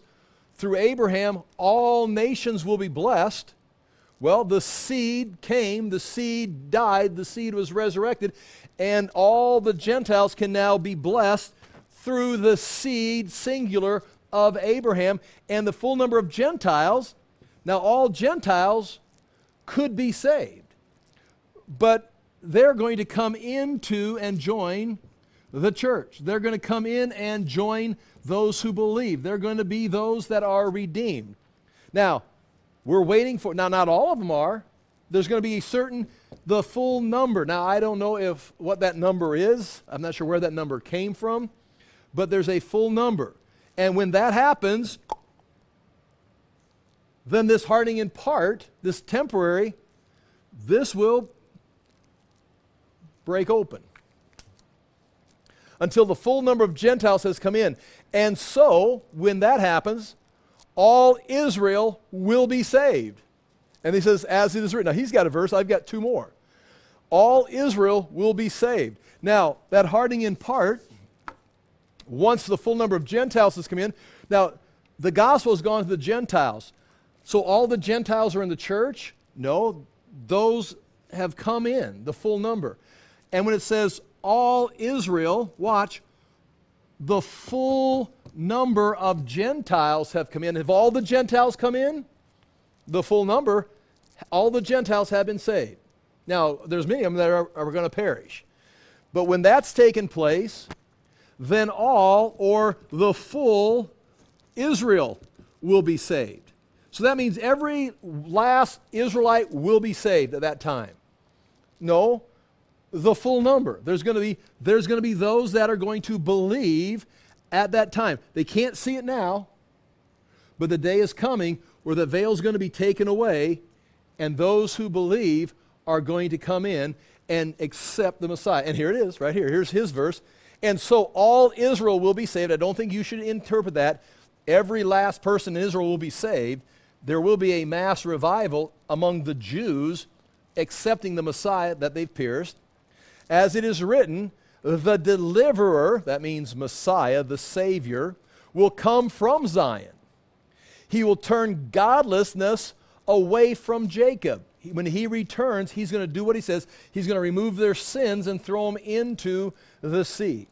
through Abraham, all nations will be blessed. Well, the seed came, the seed died, the seed was resurrected, and all the Gentiles can now be blessed through the seed, singular, of Abraham. And the full number of Gentiles, now all Gentiles could be saved, but they're going to come into and join the church. They're going to come in and join those who believe. They're going to be those that are redeemed. Now, we're waiting for, now, not all of them are. There's going to be a certain, the full number. Now, I don't know if what that number is. I'm not sure where that number came from, but there's a full number. And when that happens, then this hardening in part, this temporary, this will break open until the full number of Gentiles has come in. And so, when that happens, all Israel will be saved. And he says, as it is written. Now, he's got a verse, I've got two more. All Israel will be saved. Now, that hardening in part, once the full number of Gentiles has come in, now, the gospel has gone to the Gentiles. So, all the Gentiles are in the church? No, those have come in, the full number. And when it says all Israel, watch, the full number of Gentiles have come in. Have all the Gentiles come in? The full number, all the Gentiles have been saved. Now, there's many of them that are, are going to perish. But when that's taken place, then all or the full Israel will be saved. So that means every last Israelite will be saved at that time. No, the full number. There's going to be there's going to be those that are going to believe at that time. They can't see it now, but the day is coming where the veil is going to be taken away and those who believe are going to come in and accept the Messiah. And here it is, right here. Here's his verse. And so all Israel will be saved. I don't think you should interpret that. Every last person in Israel will be saved. There will be a mass revival among the Jews accepting the Messiah that they've pierced. As it is written, the deliverer, that means Messiah, the Savior, will come from Zion. He will turn godlessness away from Jacob. When he returns, he's going to do what he says. He's going to remove their sins and throw them into the sea.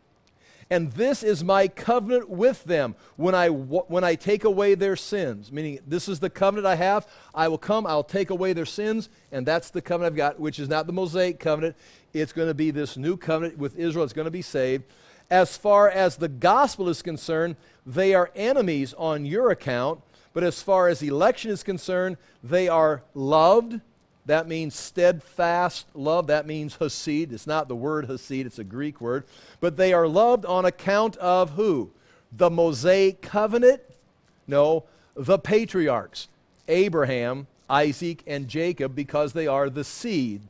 And this is my covenant with them when I, when I take away their sins. Meaning, this is the covenant I have. I will come, I'll take away their sins, and that's the covenant I've got, which is not the Mosaic covenant. It's going to be this new covenant with Israel. It's going to be saved. As far as the gospel is concerned, they are enemies on your account. But as far as election is concerned, they are loved. That means steadfast love. That means Hesed. It's not the word Hesed, it's a Greek word. But they are loved on account of who? The Mosaic covenant? No, the patriarchs Abraham, Isaac, and Jacob, because they are the seed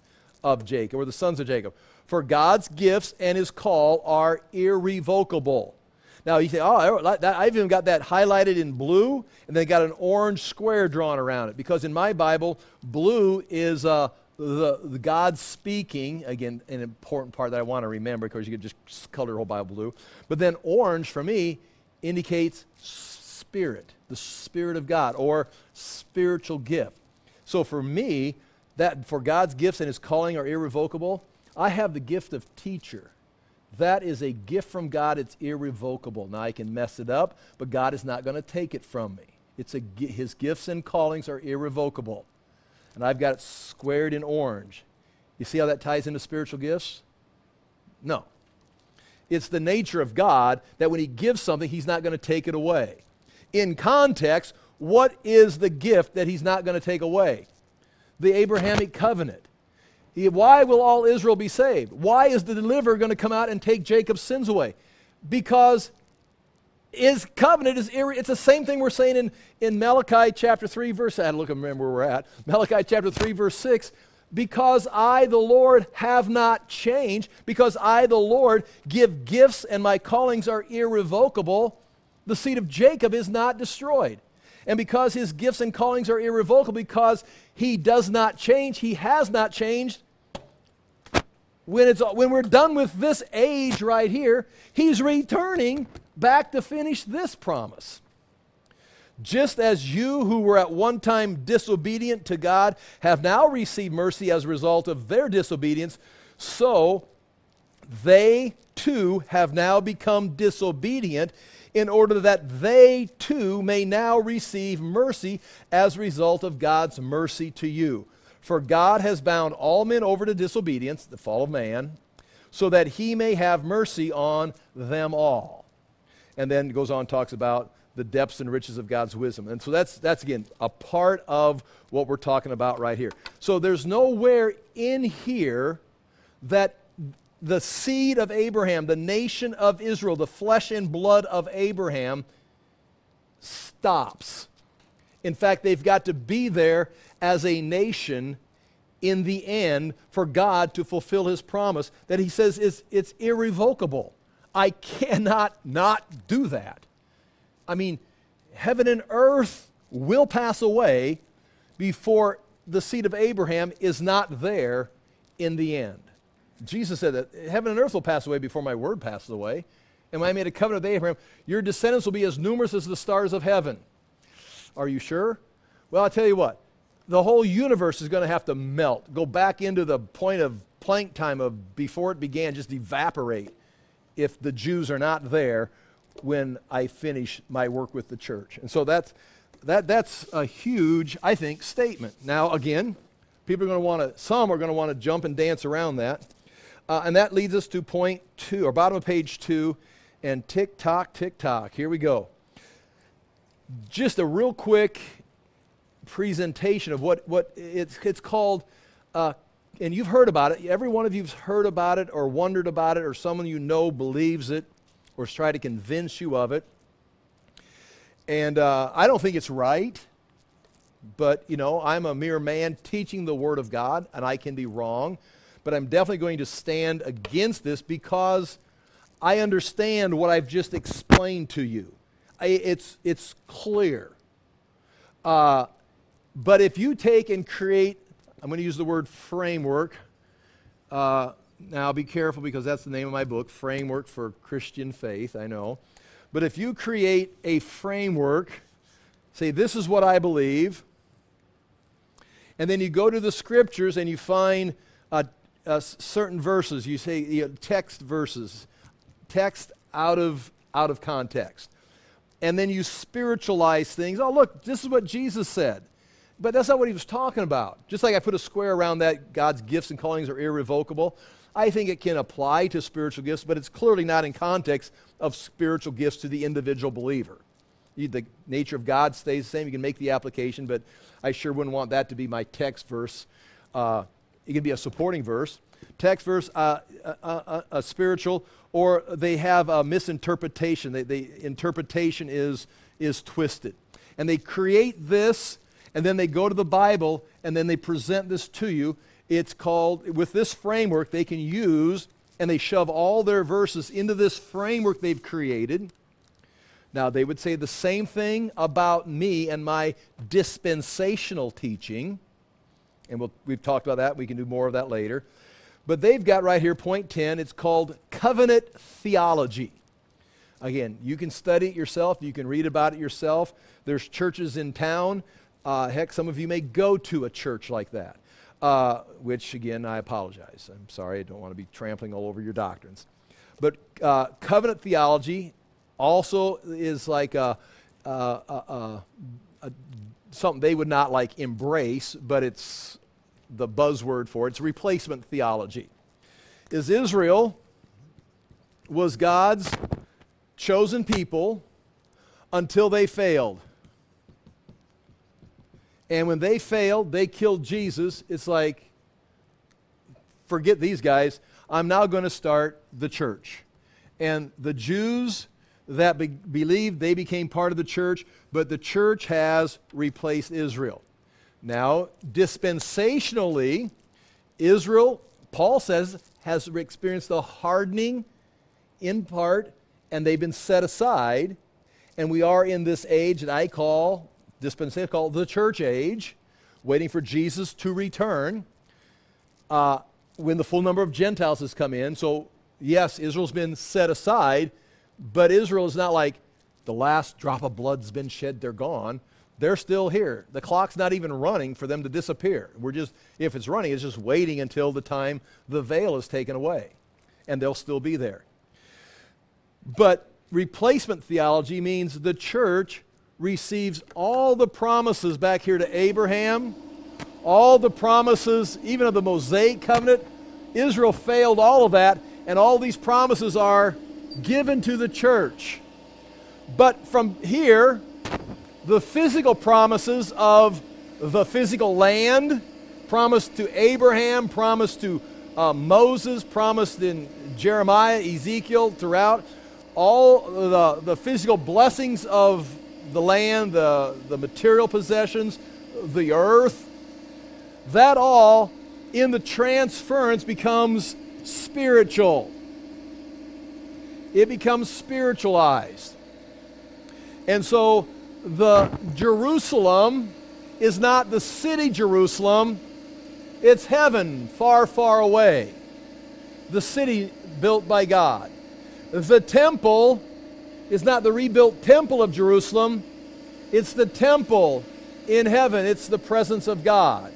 of Jacob, or the sons of Jacob. For God's gifts and his call are irrevocable. Now you say, oh, I've even got that highlighted in blue, and then got an orange square drawn around it. Because in my Bible, blue is uh, the, the, God speaking. Again, an important part that I want to remember because you could just color your whole Bible blue. But then orange for me indicates spirit, the Spirit of God, or spiritual gift. So for me, that for God's gifts and his calling are irrevocable, I have the gift of teacher. That is a gift from God. It's irrevocable. Now I can mess it up, but God is not going to take it from me. It's a, his gifts and callings are irrevocable. And I've got it squared in orange. You see how that ties into spiritual gifts? No. It's the nature of God that when he gives something, he's not going to take it away. In context, what is the gift that he's not going to take away? the Abrahamic covenant. Why will all Israel be saved? Why is the deliverer going to come out and take Jacob's sins away? Because his covenant is irre- it's the same thing we're saying in, in Malachi chapter 3 verse I had to look and remember where we're at. Malachi chapter 3 verse 6 because I the Lord have not changed because I the Lord give gifts and my callings are irrevocable the seed of Jacob is not destroyed. And because his gifts and callings are irrevocable because he does not change, he has not changed. When, it's, when we're done with this age right here, he's returning back to finish this promise. Just as you who were at one time disobedient to God have now received mercy as a result of their disobedience, so they too have now become disobedient in order that they too may now receive mercy as a result of God's mercy to you. For God has bound all men over to disobedience, the fall of man, so that he may have mercy on them all and then goes on talks about the depths and riches of God's wisdom. And so that's, that's again, a part of what we're talking about right here. So there's nowhere in here that the seed of Abraham, the nation of Israel, the flesh and blood of Abraham, stops. In fact, they've got to be there as a nation in the end for God to fulfill his promise that he says is it's irrevocable. I cannot not do that. I mean, heaven and earth will pass away before the seed of Abraham is not there in the end. Jesus said that heaven and earth will pass away before my word passes away. And when I made a covenant with Abraham, your descendants will be as numerous as the stars of heaven. Are you sure? Well, I'll tell you what, the whole universe is going to have to melt, go back into the point of Planck time of before it began, just evaporate if the Jews are not there when I finish my work with the church. And so that's, that, that's a huge, I think, statement. Now, again, people are going to want to, some are going to want to jump and dance around that. Uh, and that leads us to point two, or bottom of page two, and tick tock, tick tock. Here we go. Just a real quick presentation of what, what it's, it's called uh, and you've heard about it. Every one of you's heard about it or wondered about it, or someone you know believes it or has tried to convince you of it. And uh, I don't think it's right, but you know, I'm a mere man teaching the Word of God, and I can be wrong. But I'm definitely going to stand against this because I understand what I've just explained to you. I, it's, it's clear. Uh, but if you take and create I'm going to use the word framework. Uh, now, be careful because that's the name of my book, Framework for Christian Faith, I know. But if you create a framework, say, This is what I believe, and then you go to the scriptures and you find certain verses, you say you know, text verses, text out of, out of context. And then you spiritualize things. Oh, look, this is what Jesus said. But that's not what he was talking about. Just like I put a square around that, God's gifts and callings are irrevocable. I think it can apply to spiritual gifts, but it's clearly not in context of spiritual gifts to the individual believer. The nature of God stays the same. You can make the application, but I sure wouldn't want that to be my text verse. Uh, it can be a supporting verse, text verse, uh, a, a, a, spiritual, or they have a misinterpretation. They, interpretation is, is twisted. And they create this and then they go to the Bible and then they present this to you. It's called, with this framework, they can use and they shove all their verses into this framework they've created. Now, they would say the same thing about me and my dispensational teaching. And we'll, we've talked about that. We can do more of that later. But they've got right here, point 10, it's called covenant theology. Again, you can study it yourself, you can read about it yourself. There's churches in town uh, heck, some of you may go to a church like that, uh, which, again, I apologize. I'm sorry, I don't want to be trampling all over your doctrines. But uh, covenant theology also is like a, a, a, something they would not like embrace, but it's the buzzword for it. It's replacement theology. Is Israel was God's chosen people until they failed. And when they failed, they killed Jesus. It's like, forget these guys. I'm now going to start the church. And the Jews that be- believed, they became part of the church, but the church has replaced Israel. Now, dispensationally, Israel, Paul says, has experienced a hardening in part, and they've been set aside. And we are in this age that I call, dispensation, called the church age, waiting for Jesus to return. Uh, when the full number of Gentiles has come in. So, yes, Israel's been set aside, but Israel is not like the last drop of blood's been shed, they're gone. They're still here. The clock's not even running for them to disappear. We're just, if it's running, it's just waiting until the time the veil is taken away, and they'll still be there. But replacement theology means the church receives all the promises back here to Abraham, all the promises, even of the Mosaic covenant. Israel failed all of that, and all these promises are given to the church. But from here, the physical promises of the physical land, promised to Abraham, promised to uh, Moses, promised in Jeremiah, Ezekiel, throughout, all the, the physical blessings of the land, the, the material possessions, the earth, that all in the transference becomes spiritual. It becomes spiritualized. And so the Jerusalem is not the city Jerusalem, it's heaven far, far away. The city built by God. The temple is not the rebuilt temple of Jerusalem, it's the temple in heaven, it's the presence of God.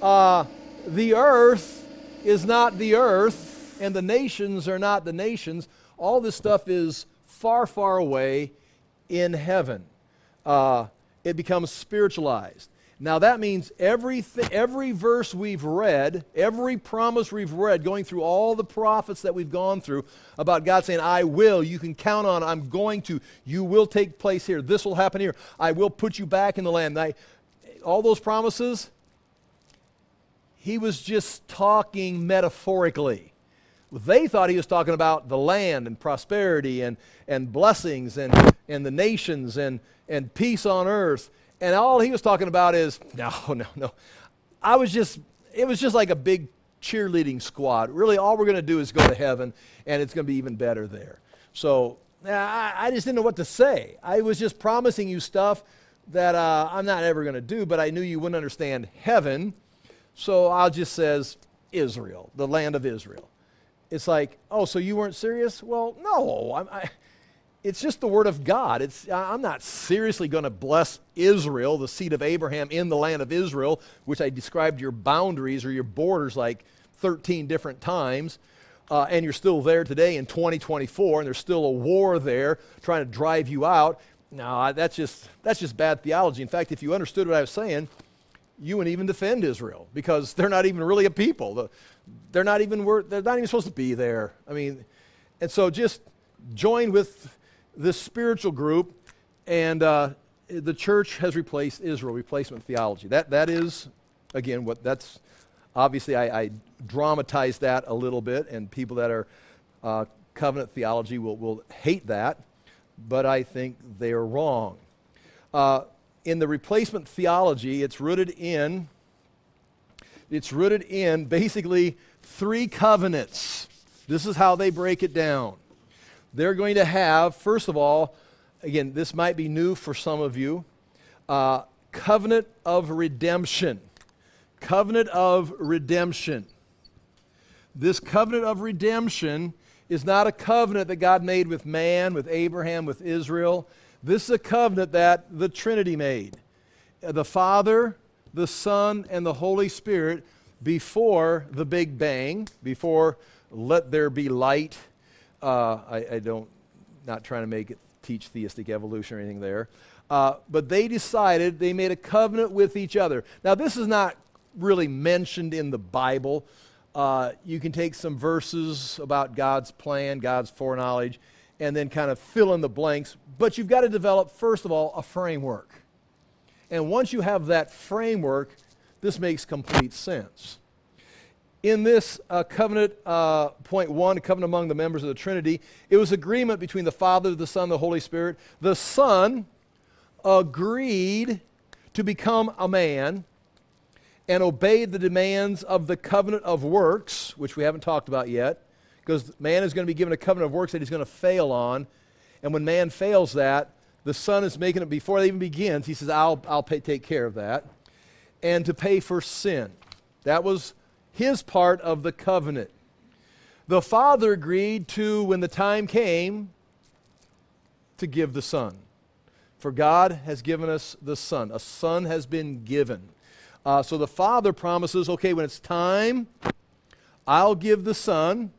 Uh, the earth is not the earth, and the nations are not the nations. All this stuff is far, far away in heaven. Uh, it becomes spiritualized. Now that means every, th- every verse we've read, every promise we've read, going through all the prophets that we've gone through about God saying, I will, you can count on, I'm going to, you will take place here, this will happen here, I will put you back in the land. I, all those promises, he was just talking metaphorically. They thought he was talking about the land and prosperity and, and blessings and, and the nations and, and peace on earth. And all he was talking about is, no, no, no. I was just, it was just like a big cheerleading squad. Really, all we're going to do is go to heaven, and it's going to be even better there. So I, I, just didn't know what to say. I was just promising you stuff that uh, I'm not ever going to do, but I knew you wouldn't understand heaven. So I'll just says Israel, the land of Israel. It's like, oh, so you weren't serious? Well, no. I, I it's just the word of God. It's, I'm not seriously going to bless Israel, the seed of Abraham in the land of Israel, which I described your boundaries or your borders like 13 different times. Uh, and you're still there today in 2024, and there's still a war there trying to drive you out. No, that's just, that's just bad theology. In fact, if you understood what I was saying, you wouldn't even defend Israel because they're not even really a people. They're not even, they're not even supposed to be there. I mean, and so just join with this spiritual group, and uh, the church has replaced Israel, replacement theology. That, that is, again, what that's obviously I, I dramatize that a little bit, and people that are uh, covenant theology will, will hate that, but I think they are wrong. Uh, in the replacement theology, it's rooted in it's rooted in basically three covenants. This is how they break it down they're going to have, first of all, again, this might be new for some of you, uh, covenant of redemption. Covenant of redemption. This covenant of redemption is not a covenant that God made with man, with Abraham, with Israel. This is a covenant that the Trinity made. The Father, the Son, and the Holy Spirit before the Big Bang, before let there be light uh, I, I, don't, not trying to make it teach theistic evolution or anything there. Uh, but they decided, they made a covenant with each other. Now, this is not really mentioned in the Bible. Uh, you can take some verses about God's plan, God's foreknowledge, and then kind of fill in the blanks. But you've got to develop, first of all, a framework. And once you have that framework, this makes complete sense. In this uh, covenant, uh, point one, covenant among the members of the Trinity, it was agreement between the Father, the Son, the Holy Spirit. The Son agreed to become a man and obeyed the demands of the covenant of works, which we haven't talked about yet, because man is going to be given a covenant of works that he's going to fail on. And when man fails that, the Son is making it before it even begins. He says, I'll, I'll pay, take care of that. And to pay for sin. That was his part of the covenant. The Father agreed to, when the time came, to give the Son. For God has given us the Son. A Son has been given. Uh, so the Father promises, okay, when it's time, I'll give the Son.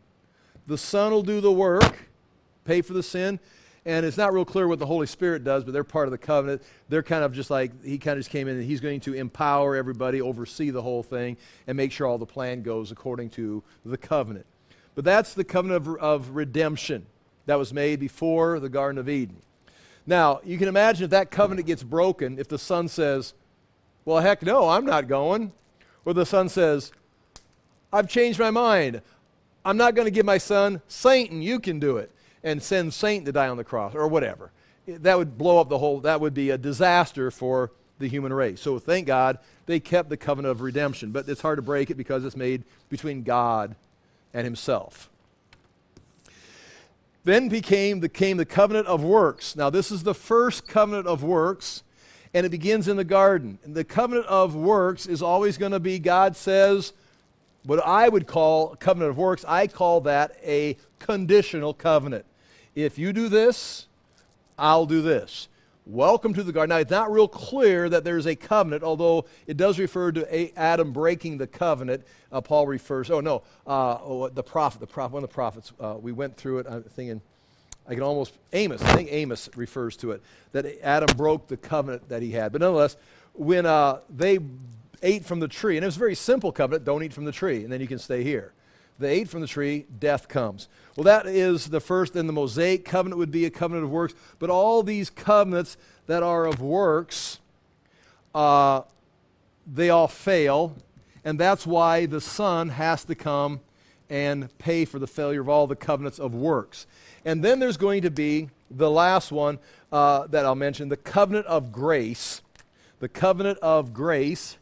The Son will do the work, pay for the sin. And it's not real clear what the Holy Spirit does, but they're part of the covenant. They're kind of just like, he kind of just came in and he's going to empower everybody, oversee the whole thing, and make sure all the plan goes according to the covenant. But that's the covenant of, of redemption that was made before the Garden of Eden. Now, you can imagine if that covenant gets broken, if the son says, Well, heck no, I'm not going. Or the son says, I've changed my mind. I'm not going to give my son Satan, you can do it and send Satan to die on the cross or whatever. That would blow up the whole, that would be a disaster for the human race. So thank God they kept the covenant of redemption. But it's hard to break it because it's made between God and Himself. Then became the, came the covenant of works. Now, this is the first covenant of works, and it begins in the garden. And the covenant of works is always going to be God says, what I would call covenant of works, I call that a conditional covenant. If you do this, I'll do this. Welcome to the garden. Now, it's not real clear that there's a covenant, although it does refer to Adam breaking the covenant. Uh, Paul refers, oh no, uh, oh, the prophet, the prophet, one of the prophets. Uh, we went through it. I'm thinking, I can almost, Amos, I think Amos refers to it, that Adam broke the covenant that he had. But nonetheless, when uh, they ate from the tree, and it was a very simple covenant don't eat from the tree, and then you can stay here. They ate from the tree, death comes. Well, that is the first, and the Mosaic covenant would be a covenant of works. But all these covenants that are of works, uh, they all fail. And that's why the Son has to come and pay for the failure of all the covenants of works. And then there's going to be the last one uh, that I'll mention the covenant of grace. The covenant of grace.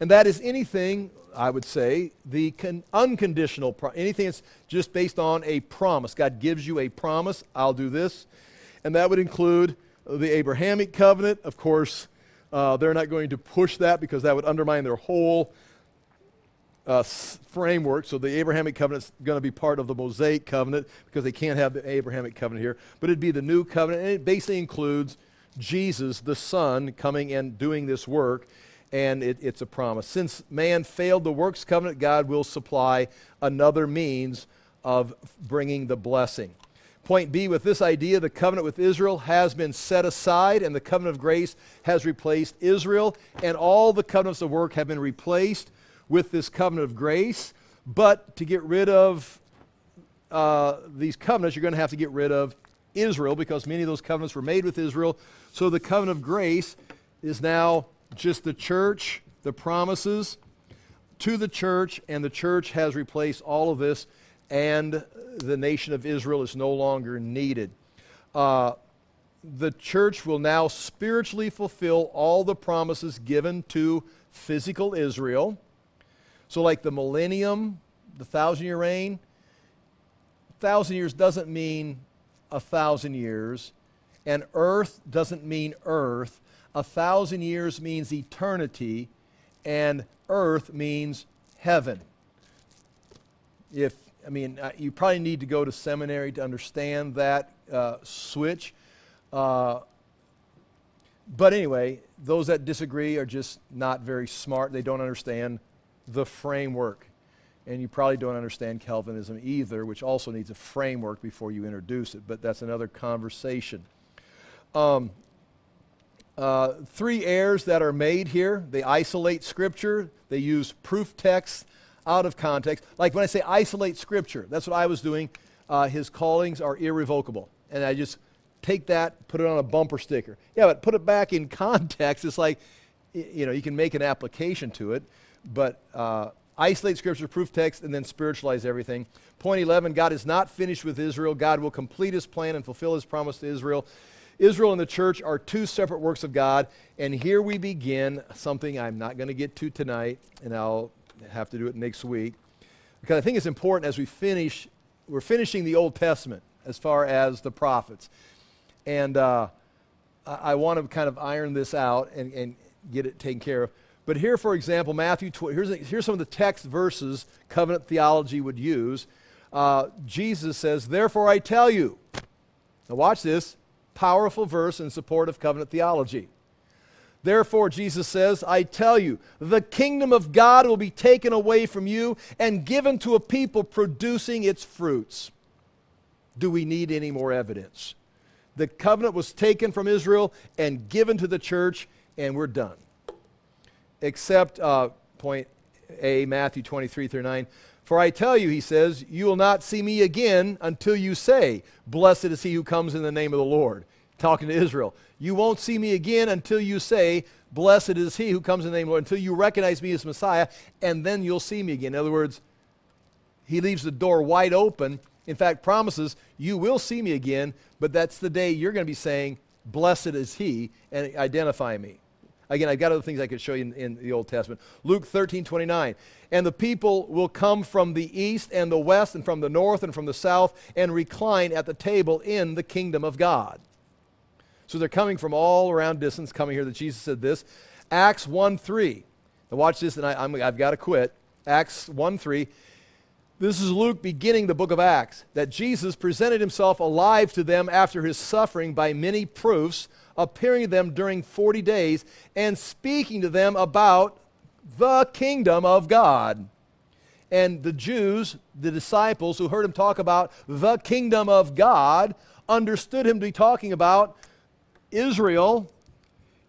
And that is anything I would say, the con- unconditional, pro- anything that's just based on a promise. God gives you a promise, I'll do this. And that would include the Abrahamic covenant. Of course, uh, they're not going to push that because that would undermine their whole uh, framework. So the Abrahamic covenant is going to be part of the Mosaic covenant because they can't have the Abrahamic covenant here. But it'd be the new covenant, and it basically includes Jesus, the Son, coming and doing this work and it, it's a promise. Since man failed the works covenant, God will supply another means of bringing the blessing. Point B with this idea, the covenant with Israel has been set aside, and the covenant of grace has replaced Israel, and all the covenants of work have been replaced with this covenant of grace. But to get rid of uh, these covenants, you're going to have to get rid of Israel because many of those covenants were made with Israel. So the covenant of grace is now just the church, the promises to the church, and the church has replaced all of this, and the nation of Israel is no longer needed. Uh, the church will now spiritually fulfill all the promises given to physical Israel. So, like the millennium, the thousand year reign, thousand years doesn't mean a thousand years, and earth doesn't mean earth a thousand years means eternity, and earth means heaven. If I mean, uh, you probably need to go to seminary to understand that uh, switch. Uh, but anyway, those that disagree are just not very smart. They don't understand the framework. And you probably don't understand Calvinism either, which also needs a framework before you introduce it. But that's another conversation. Um, uh, three errors that are made here. They isolate Scripture, they use proof texts out of context. Like when I say isolate Scripture, that's what I was doing. Uh, his callings are irrevocable. And I just take that, put it on a bumper sticker. Yeah, but put it back in context. It's like, you know, you can make an application to it, but uh, isolate scripture, proof text, and then spiritualize everything. Point 11 God is not finished with Israel. God will complete his plan and fulfill his promise to Israel. Israel and the church are two separate works of God. And here we begin something I'm not going to get to tonight, and I'll have to do it next week. Because I think it's important as we finish, we're finishing the Old Testament as far as the prophets. And uh, I, I want to kind of iron this out and, and get it taken care of. But here, for example, Matthew, tw- here's, here's some of the text verses covenant theology would use. Uh, Jesus says, Therefore I tell you. Now, watch this powerful verse in support of covenant theology. Therefore, Jesus says, I tell you, the kingdom of God will be taken away from you and given to a people producing its fruits. Do we need any more evidence? The covenant was taken from Israel and given to the church, and we're done except uh, point A, Matthew 23 through 9. For I tell you, he says, you will not see me again until you say, Blessed is he who comes in the name of the Lord. Talking to Israel. You won't see me again until you say, Blessed is he who comes in the name of the Lord, until you recognize me as Messiah, and then you'll see me again. In other words, he leaves the door wide open. In fact, promises, You will see me again, but that's the day you're going to be saying, Blessed is he, and identify me. Again, I've got other things I could show you in, in, the Old Testament. Luke 13, 29. And the people will come from the east and the west and from the north and from the south and recline at the table in the kingdom of God. So they're coming from all around distance, coming here that Jesus said this. Acts 1, 3. Now watch this, and I, i have got to quit. Acts 1, 3. This is Luke beginning the book of Acts, that Jesus presented himself alive to them after his suffering by many proofs appearing to them during 40 days and speaking to them about the kingdom of God. And the Jews, the disciples who heard him talk about the kingdom of God, understood him to be talking about Israel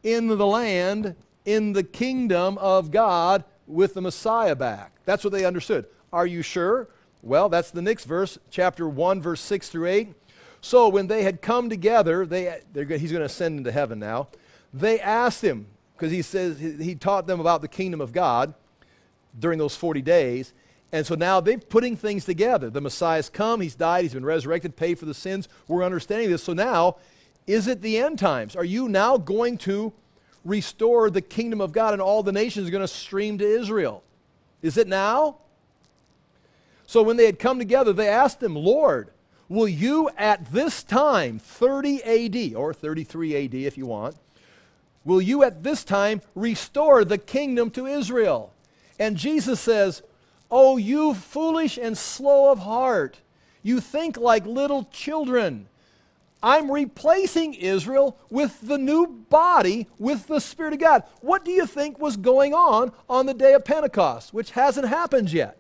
in the land, in the kingdom of God with the Messiah back. That's what they understood. Are you sure? Well, that's the next verse, chapter 1, verse 6 through 8. So when they had come together, they, he's going to ascend into heaven now. They asked him, because he says he, he taught them about the kingdom of God during those 40 days. And so now they're putting things together. The Messiah's come, he's died, he's been resurrected, paid for the sins. We're understanding this. So now, is it the end times? Are you now going to restore the kingdom of God and all the nations are going to stream to Israel? Is it now? So when they had come together, they asked him, Lord, Will you at this time, 30 AD, or 33 AD if you want, will you at this time restore the kingdom to Israel? And Jesus says, Oh, you foolish and slow of heart, you think like little children. I'm replacing Israel with the new body with the Spirit of God. What do you think was going on on the day of Pentecost, which hasn't happened yet?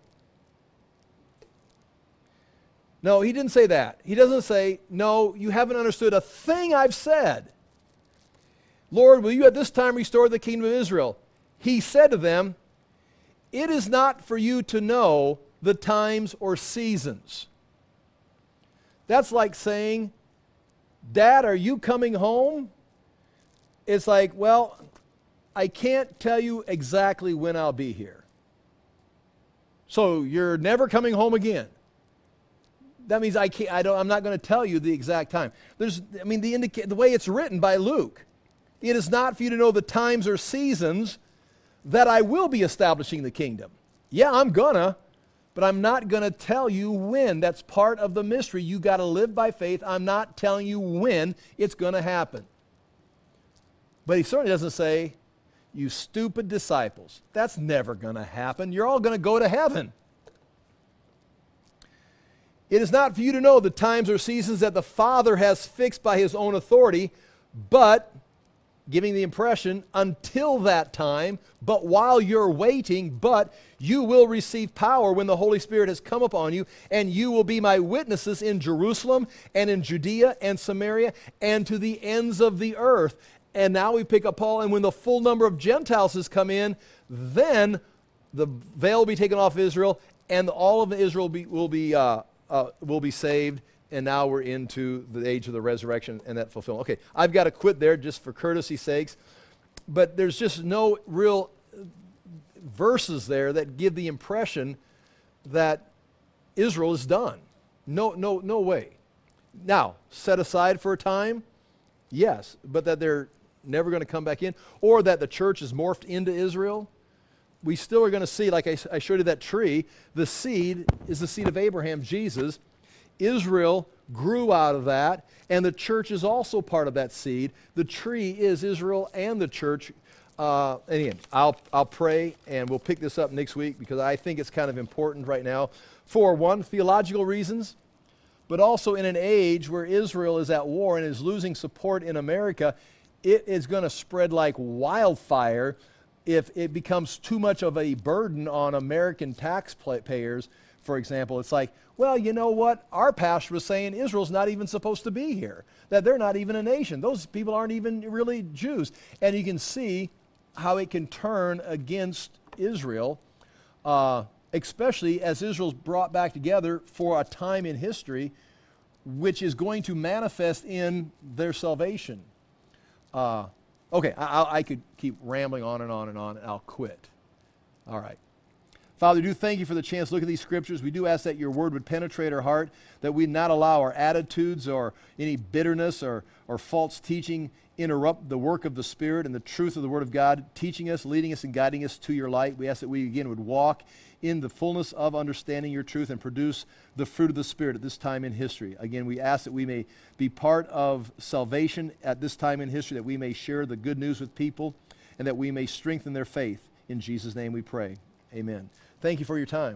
No, he didn't say that. He doesn't say, No, you haven't understood a thing I've said. Lord, will you at this time restore the kingdom of Israel? He said to them, It is not for you to know the times or seasons. That's like saying, Dad, are you coming home? It's like, well, I can't tell you exactly when I'll be here. So you're never coming home again that means I can't, I don't, I'm not going to tell you the exact time. There's, I mean, the, indica- the way it's written by Luke, it is not for you to know the times or seasons that I will be establishing the kingdom. Yeah, I'm gonna, but I'm not gonna tell you when. That's part of the mystery. You got to live by faith. I'm not telling you when it's gonna happen. But he certainly doesn't say, you stupid disciples. That's never gonna happen. You're all gonna go to heaven. It is not for you to know the times or seasons that the Father has fixed by his own authority, but giving the impression until that time, but while you're waiting, but you will receive power when the Holy Spirit has come upon you, and you will be my witnesses in Jerusalem and in Judea and Samaria and to the ends of the earth. And now we pick up Paul, and when the full number of Gentiles has come in, then the veil will be taken off Israel, and all of Israel will be, will be uh, uh, will be saved, and now we're into the age of the resurrection and that fulfillment. Okay, I've got to quit there just for courtesy's sakes, but there's just no real verses there that give the impression that Israel is done. No, no, no way. Now, set aside for a time, yes, but that they're never going to come back in, or that the church is morphed into Israel, we still are going to see, like I, I showed you that tree, the seed is the seed of Abraham, Jesus. Israel grew out of that, and the church is also part of that seed. The tree is Israel and the church. Uh, and I'll, I'll pray, and we'll pick this up next week because I think it's kind of important right now for one, theological reasons, but also in an age where Israel is at war and is losing support in America, it is going to spread like wildfire if it becomes too much of a burden on American taxpayers. For example, it's like, well, you know what? Our pastor was saying Israel's not even supposed to be here, that they're not even a nation. Those people aren't even really Jews. And you can see how it can turn against Israel. Uh, especially as Israel's brought back together for a time in history which is going to manifest in their salvation. Uh, okay, I, I, could keep rambling on and on and on, and I'll quit. All right. Father, do thank you for the chance to look at these scriptures. We do ask that your word would penetrate our heart, that we not allow our attitudes or any bitterness or, or false teaching interrupt the work of the Spirit and the truth of the Word of God, teaching us, leading us, and guiding us to your light. We ask that we again would walk in the fullness of understanding your truth and produce the fruit of the Spirit at this time in history. Again, we ask that we may be part of salvation at this time in history, that we may share the good news with people, and that we may strengthen their faith. In Jesus' name we pray. Amen. Thank you for your time.